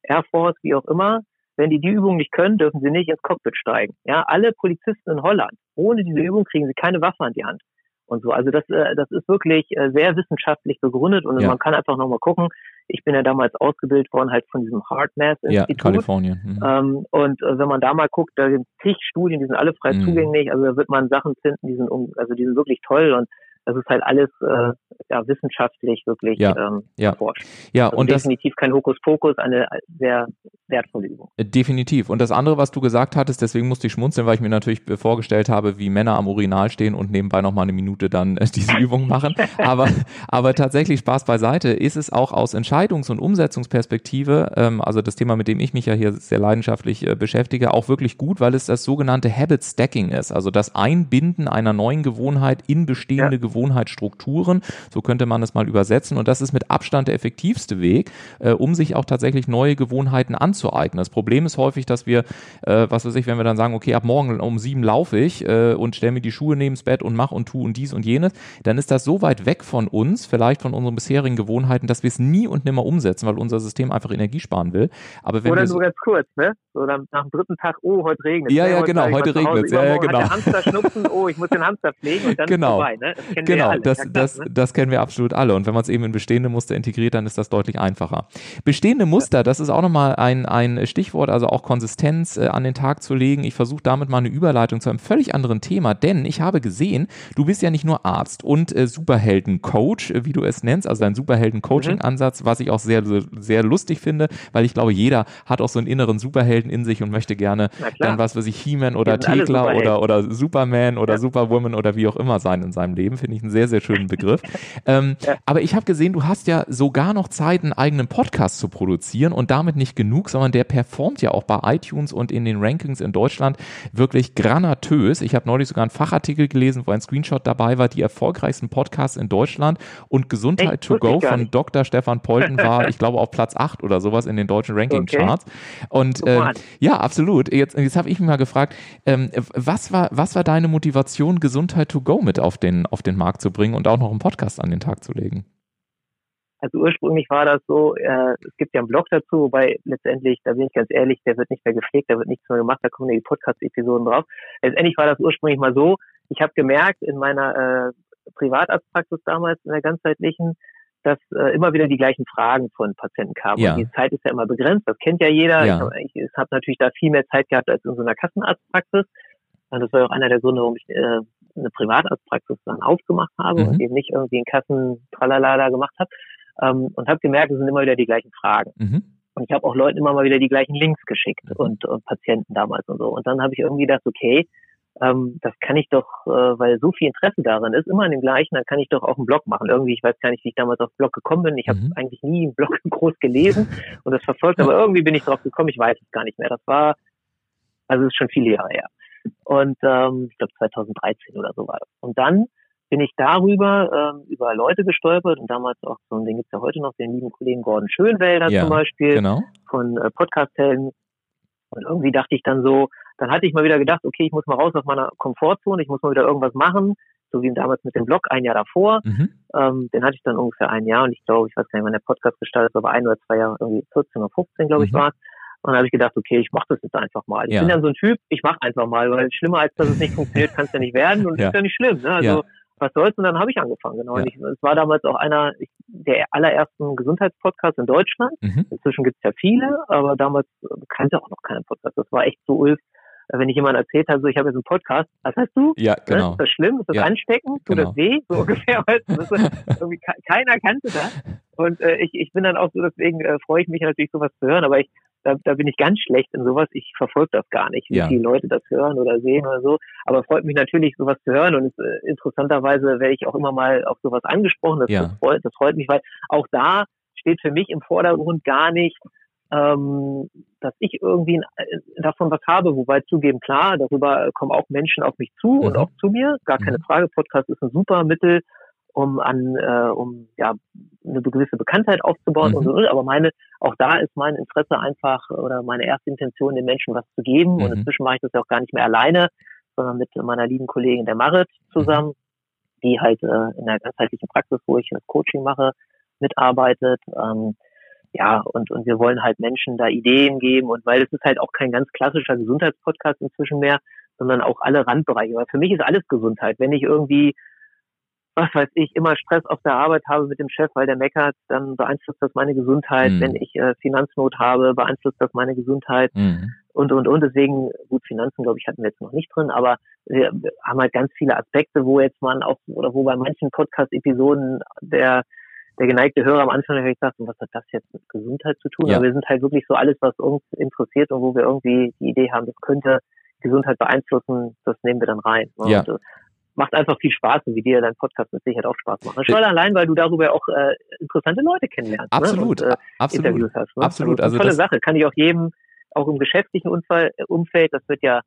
Air Force, wie auch immer, wenn die die Übung nicht können, dürfen sie nicht ins Cockpit steigen. Ja, alle Polizisten in Holland, ohne diese Übung kriegen sie keine Waffe an die Hand und so. Also das, äh, das ist wirklich äh, sehr wissenschaftlich begründet und ja. man kann einfach nochmal gucken. Ich bin ja damals ausgebildet worden halt von diesem HeartMath Institut. Ja, Kalifornien. Mhm. Ähm, und äh, wenn man da mal guckt, da sind zig Studien, die sind alle frei mhm. zugänglich. Also da wird man Sachen finden, die sind, um, also die sind wirklich toll und das ist halt alles äh, ja, wissenschaftlich wirklich ja, ähm, ja. erforscht. Ja, also und definitiv das, kein Hokuspokus, eine sehr, wertvolle Übung. Äh, definitiv. Und das andere, was du gesagt hattest, deswegen musste ich schmunzeln, weil ich mir natürlich vorgestellt habe, wie Männer am Urinal stehen und nebenbei noch mal eine Minute dann äh, *laughs* diese Übung machen. *laughs* Aber, aber tatsächlich Spaß beiseite, ist es auch aus Entscheidungs- und Umsetzungsperspektive, ähm, also das Thema, mit dem ich mich ja hier sehr leidenschaftlich äh, beschäftige, auch wirklich gut, weil es das sogenannte Habit Stacking ist. Also das Einbinden einer neuen Gewohnheit in bestehende ja. Gewohnheitsstrukturen. So könnte man es mal übersetzen. Und das ist mit Abstand der effektivste Weg, äh, um sich auch tatsächlich neue Gewohnheiten anzueignen. Das Problem ist häufig, dass wir, äh, was weiß ich, wenn wir dann sagen, okay, ab morgen um sieben laufe ich äh, und stelle mir die Schuhe neben das Bett und mach und tu und dies und jenes, dann ist das so weit weg von uns, vielleicht von unseren bisherigen Gewohnheiten, dass wir es nie und nimmer umsetzen, weil unser System einfach Energie sparen will. Aber wenn Oder so ganz kurz, ne? So dann nach dem dritten Tag, oh, heute regnet Ja, ja, genau, heute regnet es. Ja, ja, genau. Hat der Hamster schnupfen, oh, ich muss den Hamster pflegen und dann *laughs* genau. vorbei, ne? Kennen genau, wir alle. Das, ja, das, ne? das kennen wir absolut alle. Und wenn man es eben in bestehende Muster integriert, dann ist das deutlich einfacher. Bestehende Muster, das ist auch nochmal ein, ein Stichwort, also auch Konsistenz äh, an den Tag zu legen. Ich versuche damit mal eine Überleitung zu einem völlig anderen Thema, denn ich habe gesehen, du bist ja nicht nur Arzt und äh, Superhelden-Coach, äh, wie du es nennst, also dein Superhelden-Coaching-Ansatz, mhm. was ich auch sehr, sehr lustig finde, weil ich glaube, jeder hat auch so einen inneren Superhelden in sich und möchte gerne dann was weiß ich, He-Man oder Tekla oder, oder Superman oder ja. Superwoman oder wie auch immer sein in seinem Leben. Finde ich einen sehr, sehr schönen Begriff. *laughs* ähm, ja. Aber ich habe gesehen, du hast ja sogar noch Zeit, einen eigenen Podcast zu produzieren und damit nicht genug, sondern der performt ja auch bei iTunes und in den Rankings in Deutschland wirklich granatös. Ich habe neulich sogar einen Fachartikel gelesen, wo ein Screenshot dabei war, die erfolgreichsten Podcasts in Deutschland und Gesundheit to go von Dr. Stefan Polten war, *laughs* ich glaube, auf Platz 8 oder sowas in den deutschen Ranking-Charts. Okay. Und äh, ja, absolut. Jetzt, jetzt habe ich mich mal gefragt, ähm, was, war, was war deine Motivation, Gesundheit to go mit auf den, auf den Markt zu bringen und auch noch einen Podcast an den Tag zu legen? Also ursprünglich war das so, äh, es gibt ja einen Blog dazu, wobei letztendlich, da bin ich ganz ehrlich, der wird nicht mehr gepflegt, da wird nichts mehr gemacht, da kommen die Podcast-Episoden drauf. Letztendlich war das ursprünglich mal so, ich habe gemerkt in meiner äh, Privatarztpraxis damals, in der ganzheitlichen, dass äh, immer wieder die gleichen Fragen von Patienten kamen. Ja. Und die Zeit ist ja immer begrenzt, das kennt ja jeder. Ja. Ich, ich habe natürlich da viel mehr Zeit gehabt als in so einer Kassenarztpraxis. Und das war auch einer der Gründe, warum ich äh, eine Privatarztpraxis dann aufgemacht habe mhm. und eben nicht irgendwie in Kassen tralala da gemacht habe ähm, und habe gemerkt, es sind immer wieder die gleichen Fragen. Mhm. Und ich habe auch Leuten immer mal wieder die gleichen Links geschickt und, und Patienten damals und so. Und dann habe ich irgendwie gedacht, okay, ähm, das kann ich doch, äh, weil so viel Interesse daran ist, immer an dem gleichen, dann kann ich doch auch einen Blog machen. Irgendwie, ich weiß gar nicht, wie ich damals auf Blog gekommen bin. Ich habe mhm. eigentlich nie einen Blog *laughs* groß gelesen und das verfolgt, aber irgendwie bin ich drauf gekommen, ich weiß es gar nicht mehr. Das war, also es ist schon viele Jahre her. Und ähm, ich glaube 2013 oder so war das. Und dann bin ich darüber ähm, über Leute gestolpert und damals auch so, den gibt's ja heute noch, den lieben Kollegen Gordon Schönwälder ja, zum Beispiel genau. von äh, Podcast-Helden. Und irgendwie dachte ich dann so, dann hatte ich mal wieder gedacht, okay, ich muss mal raus aus meiner Komfortzone, ich muss mal wieder irgendwas machen, so wie damals mit dem Blog ein Jahr davor. Mhm. Ähm, den hatte ich dann ungefähr ein Jahr und ich glaube, ich weiß gar nicht, wann der Podcast gestartet ist, aber ein oder zwei Jahre, irgendwie 14 oder 15, glaube ich, mhm. war es. Und dann habe ich gedacht, okay, ich mache das jetzt einfach mal. Ich ja. bin dann so ein Typ, ich mache einfach mal, weil schlimmer als dass es nicht funktioniert, kann es ja nicht werden und ja. ist ja nicht schlimm. Ne? Also ja was soll's? Und dann habe ich angefangen, genau. Ja. Und ich, es war damals auch einer der allerersten Gesundheitspodcasts in Deutschland. Mhm. Inzwischen gibt's ja viele, aber damals kannte auch noch keinen Podcast. Das war echt so ulf. Wenn ich jemand erzählt habe, so ich habe jetzt einen Podcast, was hast du? Ja, genau. Ne? Ist das schlimm? Ist das ja. ansteckend? Tut genau. das weh? So ungefähr. *laughs* Weißt du? das irgendwie, keiner kannte das. Und äh, ich, ich bin dann auch so, deswegen äh, freue ich mich natürlich, sowas zu hören. Aber ich da, da bin ich ganz schlecht in sowas. Ich verfolge das gar nicht, wie ja. viele Leute das hören oder sehen oder so. Aber es freut mich natürlich, sowas zu hören. Und äh, interessanterweise werde ich auch immer mal auf sowas angesprochen. Das, ja. das, freut, das freut mich, weil auch da steht für mich im Vordergrund gar nicht, ähm, dass ich irgendwie äh, davon was habe, wobei zugeben, klar, darüber kommen auch Menschen auf mich zu mhm. und auch zu mir, gar keine mhm. Frage. Podcast ist ein super Mittel, um an, äh, um ja eine gewisse Bekanntheit aufzubauen mhm. und so. Aber meine, auch da ist mein Interesse einfach oder meine erste Intention, den Menschen was zu geben. Mhm. Und inzwischen mache ich das ja auch gar nicht mehr alleine, sondern mit meiner lieben Kollegin der Marit zusammen, mhm. die halt äh, in der ganzheitlichen Praxis, wo ich das Coaching mache, mitarbeitet. Ähm, ja, und, und wir wollen halt Menschen da Ideen geben und weil es ist halt auch kein ganz klassischer Gesundheitspodcast inzwischen mehr, sondern auch alle Randbereiche. Weil für mich ist alles Gesundheit. Wenn ich irgendwie was weiß ich, immer Stress auf der Arbeit habe mit dem Chef, weil der meckert, dann beeinflusst das meine Gesundheit. Mhm. Wenn ich äh, Finanznot habe, beeinflusst das meine Gesundheit. Mhm. Und, und, und. Deswegen, gut, Finanzen, glaube ich, hatten wir jetzt noch nicht drin, aber wir haben halt ganz viele Aspekte, wo jetzt man auch, oder wo bei manchen Podcast-Episoden der der geneigte Hörer am Anfang vielleicht sagt, was hat das jetzt mit Gesundheit zu tun? Ja. Aber wir sind halt wirklich so alles, was uns interessiert und wo wir irgendwie die Idee haben, das könnte Gesundheit beeinflussen, das nehmen wir dann rein. Ja. Und, äh, macht einfach viel Spaß und wie dir dein Podcast mit Sicherheit auch Spaß macht. Schon allein, weil du darüber auch äh, interessante Leute kennenlernst. Absolut, ne? und, äh, absolut. Interviews hast. Ne? Absolut. Also, also tolle Sache. Kann ich auch jedem, auch im geschäftlichen Unfall, äh, Umfeld, das wird ja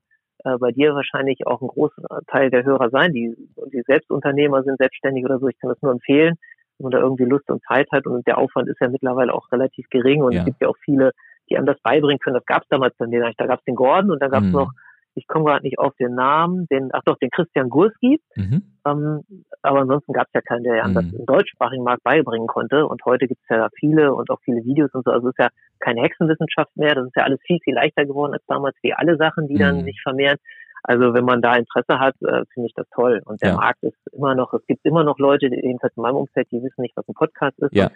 äh, bei dir wahrscheinlich auch ein großer Teil der Hörer sein, die, die Selbstunternehmer sind, selbstständig oder so. Ich kann das nur empfehlen, wenn man da irgendwie Lust und Zeit hat. Und der Aufwand ist ja mittlerweile auch relativ gering und ja. es gibt ja auch viele, die einem das beibringen können. Das gab es damals bei mir. Da gab es den Gordon und da gab es mhm. noch ich komme gerade nicht auf den Namen, den, ach doch, den Christian Gurski. Mhm. Ähm, aber ansonsten gab es ja keinen, der das mhm. im deutschsprachigen Markt beibringen konnte. Und heute gibt es ja viele und auch viele Videos und so. Also es ist ja keine Hexenwissenschaft mehr. Das ist ja alles viel, viel leichter geworden als damals, wie alle Sachen, die mhm. dann sich vermehren. Also wenn man da Interesse hat, äh, finde ich das toll. Und der ja. Markt ist immer noch, es gibt immer noch Leute, jedenfalls in meinem Umfeld, die wissen nicht, was ein Podcast ist. Ja.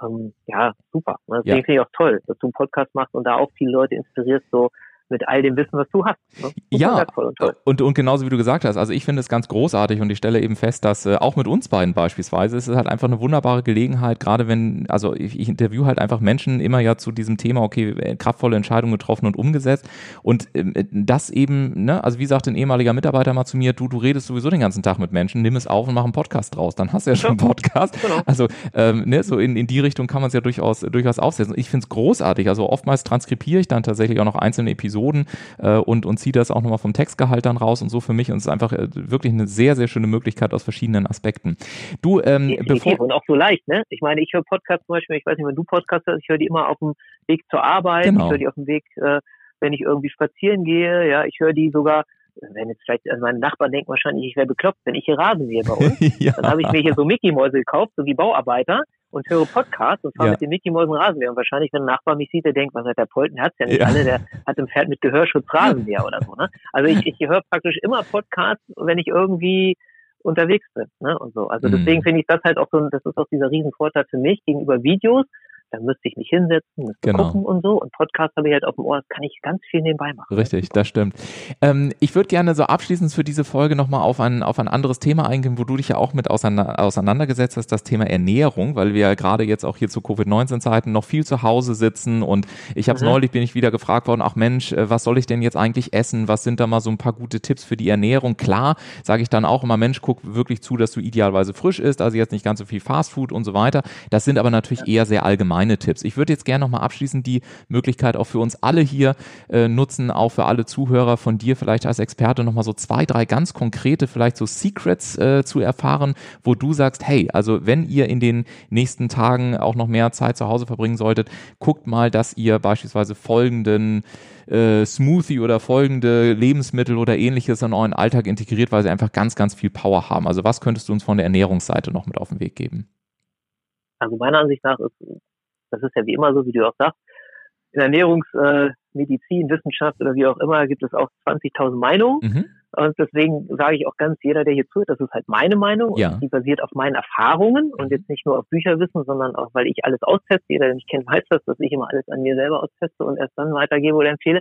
Und, ähm, ja, super. Deswegen ja. finde ich auch toll, dass du einen Podcast machst und da auch viele Leute inspirierst, so mit all dem Wissen, was du hast. Ne? Ja, und, und, und, genauso wie du gesagt hast, also ich finde es ganz großartig und ich stelle eben fest, dass äh, auch mit uns beiden beispielsweise es ist halt einfach eine wunderbare Gelegenheit, gerade wenn, also ich, ich interview halt einfach Menschen immer ja zu diesem Thema, okay, äh, kraftvolle Entscheidungen getroffen und umgesetzt und ähm, äh, das eben, ne, also wie sagt ein ehemaliger Mitarbeiter mal zu mir, du, du redest sowieso den ganzen Tag mit Menschen, nimm es auf und mach einen Podcast draus, dann hast du ja schon einen Podcast. Genau. Also ähm, ne, so in, in die Richtung kann man es ja durchaus, durchaus aufsetzen. Ich finde es großartig, also oftmals transkribiere ich dann tatsächlich auch noch einzelne Episoden Episoden äh, und, und ziehe das auch nochmal vom Textgehalt dann raus und so für mich. Und es ist einfach äh, wirklich eine sehr, sehr schöne Möglichkeit aus verschiedenen Aspekten. Du, ähm, bevor und auch so leicht, ne? Ich meine, ich höre Podcasts zum Beispiel, ich weiß nicht, wenn du Podcasts hörst, ich höre die immer auf dem Weg zur Arbeit, genau. ich höre die auf dem Weg, äh, wenn ich irgendwie spazieren gehe, ja, ich höre die sogar wenn jetzt vielleicht, also meine Nachbarn denken wahrscheinlich, ich wäre bekloppt, wenn ich hier Rasen sehe bei uns, *laughs* ja. dann habe ich mir hier so Mickey-Mäuse gekauft, so wie Bauarbeiter und höre Podcasts und fahre ja. mit den Mickey Mäusen Rasenmäher. Und wahrscheinlich, wenn ein Nachbar mich sieht, der denkt, was hat der Polten, hat's ja nicht ja. alle, der hat im Pferd mit Gehörschutz Rasenmäher oder so. Ne? Also ich, ich höre praktisch immer Podcasts, wenn ich irgendwie unterwegs bin. Ne? Und so. Also mhm. deswegen finde ich das halt auch so, das ist auch dieser Riesenvorteil für mich gegenüber Videos, dann müsste ich mich hinsetzen, müsste genau. gucken und so. Und Podcast habe ich halt auf dem Ohr, kann ich ganz viel nebenbei machen. Richtig, das stimmt. Ähm, ich würde gerne so abschließend für diese Folge nochmal auf ein, auf ein anderes Thema eingehen, wo du dich ja auch mit auseinander, auseinandergesetzt hast, das Thema Ernährung, weil wir ja gerade jetzt auch hier zu Covid-19-Zeiten noch viel zu Hause sitzen und ich habe mhm. neulich, bin ich wieder gefragt worden, ach Mensch, äh, was soll ich denn jetzt eigentlich essen? Was sind da mal so ein paar gute Tipps für die Ernährung? Klar, sage ich dann auch immer, Mensch, guck wirklich zu, dass du idealerweise frisch isst, also jetzt nicht ganz so viel Fastfood und so weiter. Das sind aber natürlich ja. eher sehr allgemein meine Tipps. Ich würde jetzt gerne nochmal abschließend die Möglichkeit auch für uns alle hier äh, nutzen, auch für alle Zuhörer von dir vielleicht als Experte nochmal so zwei, drei ganz konkrete, vielleicht so Secrets äh, zu erfahren, wo du sagst, hey, also wenn ihr in den nächsten Tagen auch noch mehr Zeit zu Hause verbringen solltet, guckt mal, dass ihr beispielsweise folgenden äh, Smoothie oder folgende Lebensmittel oder ähnliches in euren Alltag integriert, weil sie einfach ganz, ganz viel Power haben. Also was könntest du uns von der Ernährungsseite noch mit auf den Weg geben? Also meiner Ansicht nach ist das ist ja wie immer so, wie du auch sagst. In Ernährungsmedizin, äh, Wissenschaft oder wie auch immer gibt es auch 20.000 Meinungen. Mhm. Und deswegen sage ich auch ganz jeder, der hier zuhört, das ist halt meine Meinung ja. und die basiert auf meinen Erfahrungen und jetzt nicht nur auf Bücherwissen, sondern auch, weil ich alles austeste. Jeder, der mich kennt, weiß das, dass ich immer alles an mir selber austeste und erst dann weitergebe oder empfehle.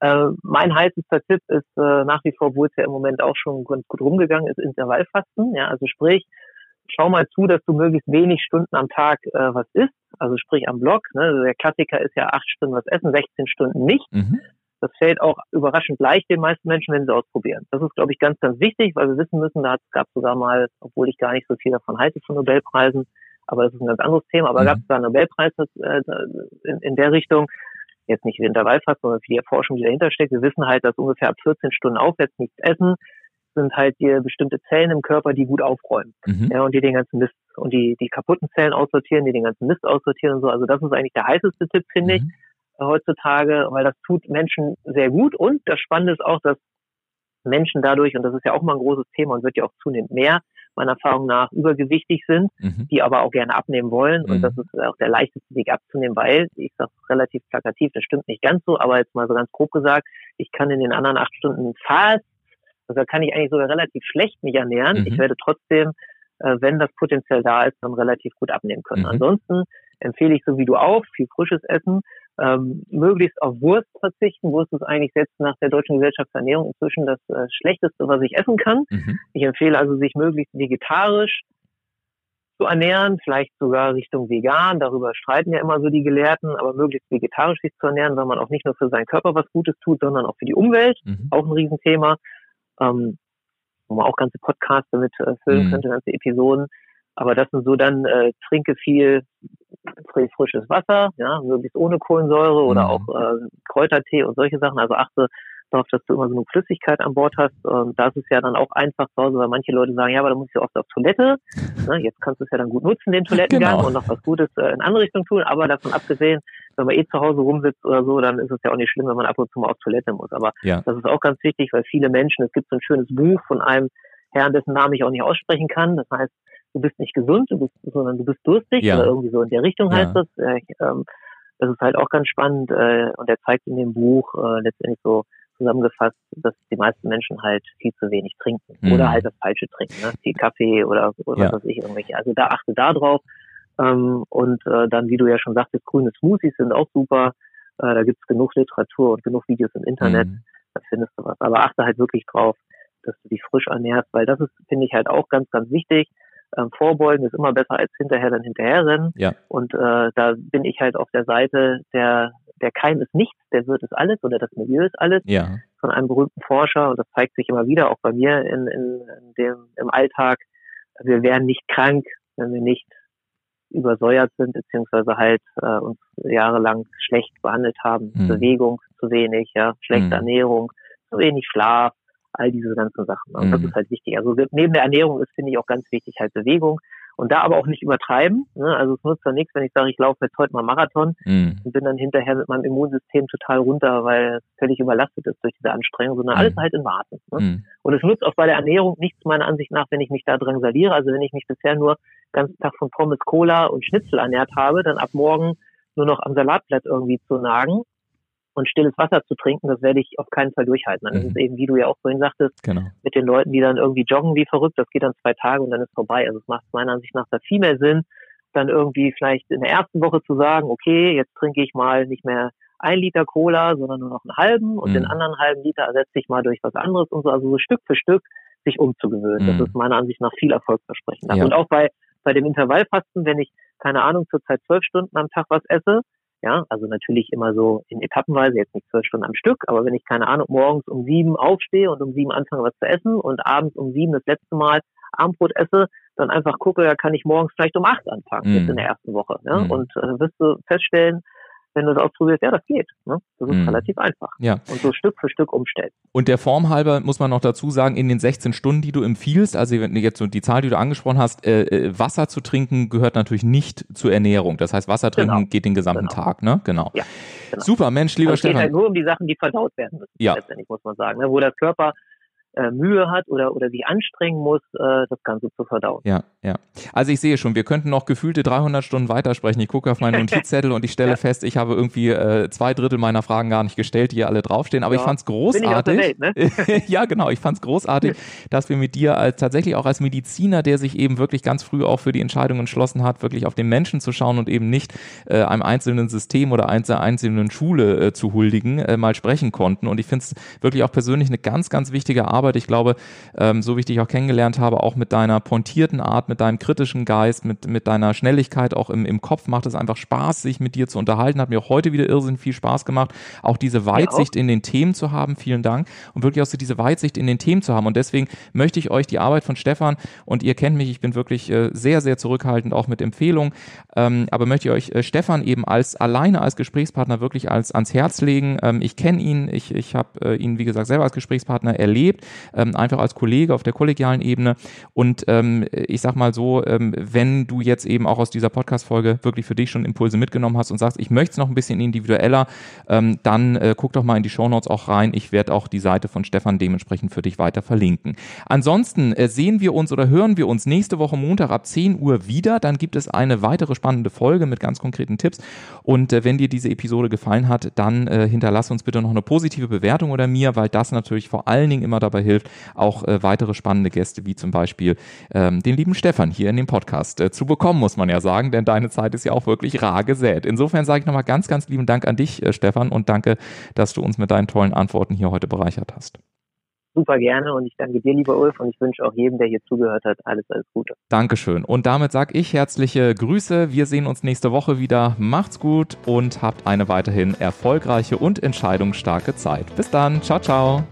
Äh, mein heißester Tipp ist äh, nach wie vor, wo es ja im Moment auch schon ganz gut rumgegangen ist, Intervallfasten. Ja, also sprich, schau mal zu, dass du möglichst wenig Stunden am Tag äh, was isst. Also sprich am Block. Ne? Also der Klassiker ist ja acht Stunden was essen, 16 Stunden nicht. Mhm. Das fällt auch überraschend leicht den meisten Menschen, wenn sie ausprobieren. Das ist, glaube ich, ganz, ganz wichtig, weil wir wissen müssen, da gab es sogar mal, obwohl ich gar nicht so viel davon halte von Nobelpreisen, aber das ist ein ganz anderes Thema, aber mhm. gab es da einen Nobelpreis äh, in, in der Richtung, jetzt nicht für Intervallfasten, sondern für die Erforschung, die dahinter steckt. Wir wissen halt, dass ungefähr ab 14 Stunden aufwärts nichts essen, sind halt hier bestimmte Zellen im Körper, die gut aufräumen. Mhm. Ja, und die den ganzen Mist und die, die kaputten Zellen aussortieren, die den ganzen Mist aussortieren und so. Also das ist eigentlich der heißeste Tipp, finde mhm. ich, äh, heutzutage, weil das tut Menschen sehr gut. Und das Spannende ist auch, dass Menschen dadurch, und das ist ja auch mal ein großes Thema und wird ja auch zunehmend mehr, meiner Erfahrung nach übergewichtig sind, mhm. die aber auch gerne abnehmen wollen. Und mhm. das ist auch der leichteste Weg abzunehmen, weil, ich sage relativ plakativ, das stimmt nicht ganz so, aber jetzt mal so ganz grob gesagt, ich kann in den anderen acht Stunden fast also da kann ich eigentlich sogar relativ schlecht mich ernähren. Mhm. Ich werde trotzdem, äh, wenn das Potenzial da ist, dann relativ gut abnehmen können. Mhm. Ansonsten empfehle ich so wie du auch viel frisches Essen, ähm, möglichst auf Wurst verzichten. Wurst ist eigentlich selbst nach der Deutschen Gesellschaft für Ernährung inzwischen das äh, Schlechteste, was ich essen kann. Mhm. Ich empfehle also, sich möglichst vegetarisch zu ernähren, vielleicht sogar Richtung vegan. Darüber streiten ja immer so die Gelehrten, aber möglichst vegetarisch sich zu ernähren, weil man auch nicht nur für seinen Körper was Gutes tut, sondern auch für die Umwelt. Mhm. Auch ein Riesenthema. Ähm, wo man auch ganze Podcasts damit äh, füllen mhm. könnte, ganze Episoden. Aber das sind so dann, äh, trinke viel frisches Wasser, ja, möglichst ohne Kohlensäure oder mhm. auch äh, Kräutertee und solche Sachen. Also achte darauf, dass du immer genug Flüssigkeit an Bord hast. Und das ist ja dann auch einfach zu Hause, weil manche Leute sagen, ja, aber da musst du oft auf Toilette. *laughs* Ne, jetzt kannst du es ja dann gut nutzen, den Toilettengang genau. und noch was Gutes äh, in andere Richtung tun. Aber davon abgesehen, wenn man eh zu Hause rumsitzt oder so, dann ist es ja auch nicht schlimm, wenn man ab und zu mal auf Toilette muss. Aber ja. das ist auch ganz wichtig, weil viele Menschen, es gibt so ein schönes Buch von einem Herrn, dessen Namen ich auch nicht aussprechen kann. Das heißt, du bist nicht gesund, du bist, sondern du bist durstig ja. oder irgendwie so in der Richtung heißt ja. das. Äh, ähm, das ist halt auch ganz spannend äh, und er zeigt in dem Buch äh, letztendlich so zusammengefasst, dass die meisten Menschen halt viel zu wenig trinken mhm. oder halt das Falsche trinken, ne? viel Kaffee oder, oder ja. was weiß ich irgendwelche. Also da achte da drauf ähm, und äh, dann, wie du ja schon sagtest, grüne Smoothies sind auch super. Äh, da gibt's genug Literatur und genug Videos im Internet. Mhm. Da findest du was. Aber achte halt wirklich drauf, dass du dich frisch ernährst, weil das ist, finde ich, halt auch ganz, ganz wichtig. Ähm, vorbeugen ist immer besser als hinterher dann hinterher rennen. Ja. Und äh, da bin ich halt auf der Seite der der Keim ist nichts, der Wirt ist alles oder das Milieu ist alles. Ja. Von einem berühmten Forscher und das zeigt sich immer wieder auch bei mir in, in, in dem im Alltag. Wir werden nicht krank, wenn wir nicht übersäuert sind, beziehungsweise halt äh, uns jahrelang schlecht behandelt haben. Mhm. Bewegung zu wenig, ja, schlechte mhm. Ernährung, zu wenig Schlaf, all diese ganzen Sachen. Und mhm. das ist halt wichtig. Also neben der Ernährung ist, finde ich, auch ganz wichtig halt Bewegung. Und da aber auch nicht übertreiben. Ne? Also es nutzt ja nichts, wenn ich sage, ich laufe jetzt heute mal Marathon mhm. und bin dann hinterher mit meinem Immunsystem total runter, weil es völlig überlastet ist durch diese Anstrengung, sondern mhm. alles halt in Warten. Ne? Mhm. Und es nutzt auch bei der Ernährung nichts meiner Ansicht nach, wenn ich mich da drangsaliere. Also wenn ich mich bisher nur ganzen Tag von Pommes, Cola und Schnitzel ernährt habe, dann ab morgen nur noch am Salatblatt irgendwie zu nagen und stilles Wasser zu trinken, das werde ich auf keinen Fall durchhalten. Dann mhm. ist es eben, wie du ja auch vorhin sagtest, genau. mit den Leuten, die dann irgendwie joggen wie verrückt, das geht dann zwei Tage und dann ist vorbei. Also es macht meiner Ansicht nach da viel mehr Sinn, dann irgendwie vielleicht in der ersten Woche zu sagen, okay, jetzt trinke ich mal nicht mehr ein Liter Cola, sondern nur noch einen halben und mhm. den anderen halben Liter ersetze ich mal durch was anderes und so, also so Stück für Stück sich umzugewöhnen. Mhm. Das ist meiner Ansicht nach viel erfolgsversprechender. Ja. Und auch bei, bei dem Intervallfasten, wenn ich, keine Ahnung, zurzeit zwölf Stunden am Tag was esse, ja, also natürlich immer so in Etappenweise, jetzt nicht zwölf Stunden am Stück, aber wenn ich keine Ahnung morgens um sieben aufstehe und um sieben anfange was zu essen und abends um sieben das letzte Mal Abendbrot esse, dann einfach gucke, da kann ich morgens vielleicht um acht anfangen, mm. jetzt in der ersten Woche. Ja? Mm. Und äh, wirst du feststellen, wenn du es ausprobierst, ja, das geht. Ne? Das ist mhm. relativ einfach. Ja. Und so Stück für Stück umstellen. Und der Form halber muss man noch dazu sagen, in den 16 Stunden, die du empfiehlst, also jetzt so die Zahl, die du angesprochen hast, äh, äh, Wasser zu trinken gehört natürlich nicht zur Ernährung. Das heißt, Wasser trinken genau. geht den gesamten genau. Tag, ne? Genau. Ja, genau. Super, Mensch, lieber also es Stefan. Es geht halt nur um die Sachen, die verdaut werden müssen, ja. letztendlich, muss man sagen. Ne? Wo der Körper äh, Mühe hat oder, oder sich anstrengen muss, äh, das Ganze zu verdauen. Ja, ja. Also ich sehe schon, wir könnten noch gefühlte 300 Stunden weitersprechen. Ich gucke auf meinen *laughs* Notizzettel und ich stelle ja. fest, ich habe irgendwie äh, zwei Drittel meiner Fragen gar nicht gestellt, die hier alle draufstehen. Aber ja. ich fand es großartig. Welt, ne? *laughs* ja, genau. Ich fand es großartig, *laughs* dass wir mit dir als, tatsächlich auch als Mediziner, der sich eben wirklich ganz früh auch für die Entscheidung entschlossen hat, wirklich auf den Menschen zu schauen und eben nicht äh, einem einzelnen System oder einer einzelnen Schule äh, zu huldigen, äh, mal sprechen konnten. Und ich finde es wirklich auch persönlich eine ganz, ganz wichtige Arbeit Arbeit. Ich glaube, ähm, so wie ich dich auch kennengelernt habe, auch mit deiner pointierten Art, mit deinem kritischen Geist, mit, mit deiner Schnelligkeit auch im, im Kopf macht es einfach Spaß, sich mit dir zu unterhalten. Hat mir auch heute wieder irrsinnig viel Spaß gemacht, auch diese Weitsicht in den Themen zu haben. Vielen Dank. Und wirklich auch so diese Weitsicht in den Themen zu haben. Und deswegen möchte ich euch die Arbeit von Stefan, und ihr kennt mich, ich bin wirklich äh, sehr, sehr zurückhaltend, auch mit Empfehlungen, ähm, aber möchte ich euch äh, Stefan eben als alleine als Gesprächspartner wirklich als ans Herz legen. Ähm, ich kenne ihn, ich, ich habe äh, ihn, wie gesagt, selber als Gesprächspartner erlebt ähm, einfach als Kollege auf der kollegialen Ebene. Und ähm, ich sag mal so, ähm, wenn du jetzt eben auch aus dieser Podcast-Folge wirklich für dich schon Impulse mitgenommen hast und sagst, ich möchte es noch ein bisschen individueller, ähm, dann äh, guck doch mal in die Shownotes auch rein. Ich werde auch die Seite von Stefan dementsprechend für dich weiter verlinken. Ansonsten äh, sehen wir uns oder hören wir uns nächste Woche Montag ab 10 Uhr wieder. Dann gibt es eine weitere spannende Folge mit ganz konkreten Tipps. Und äh, wenn dir diese Episode gefallen hat, dann äh, hinterlass uns bitte noch eine positive Bewertung oder mir, weil das natürlich vor allen Dingen immer dabei hilft, auch äh, weitere spannende Gäste, wie zum Beispiel ähm, den lieben Stefan hier in dem Podcast äh, zu bekommen, muss man ja sagen, denn deine Zeit ist ja auch wirklich rar gesät. Insofern sage ich nochmal ganz, ganz lieben Dank an dich, äh, Stefan, und danke, dass du uns mit deinen tollen Antworten hier heute bereichert hast. super gerne und ich danke dir, lieber Ulf, und ich wünsche auch jedem, der hier zugehört hat, alles, alles Gute. Dankeschön. Und damit sage ich herzliche Grüße. Wir sehen uns nächste Woche wieder. Macht's gut und habt eine weiterhin erfolgreiche und entscheidungsstarke Zeit. Bis dann. Ciao, ciao.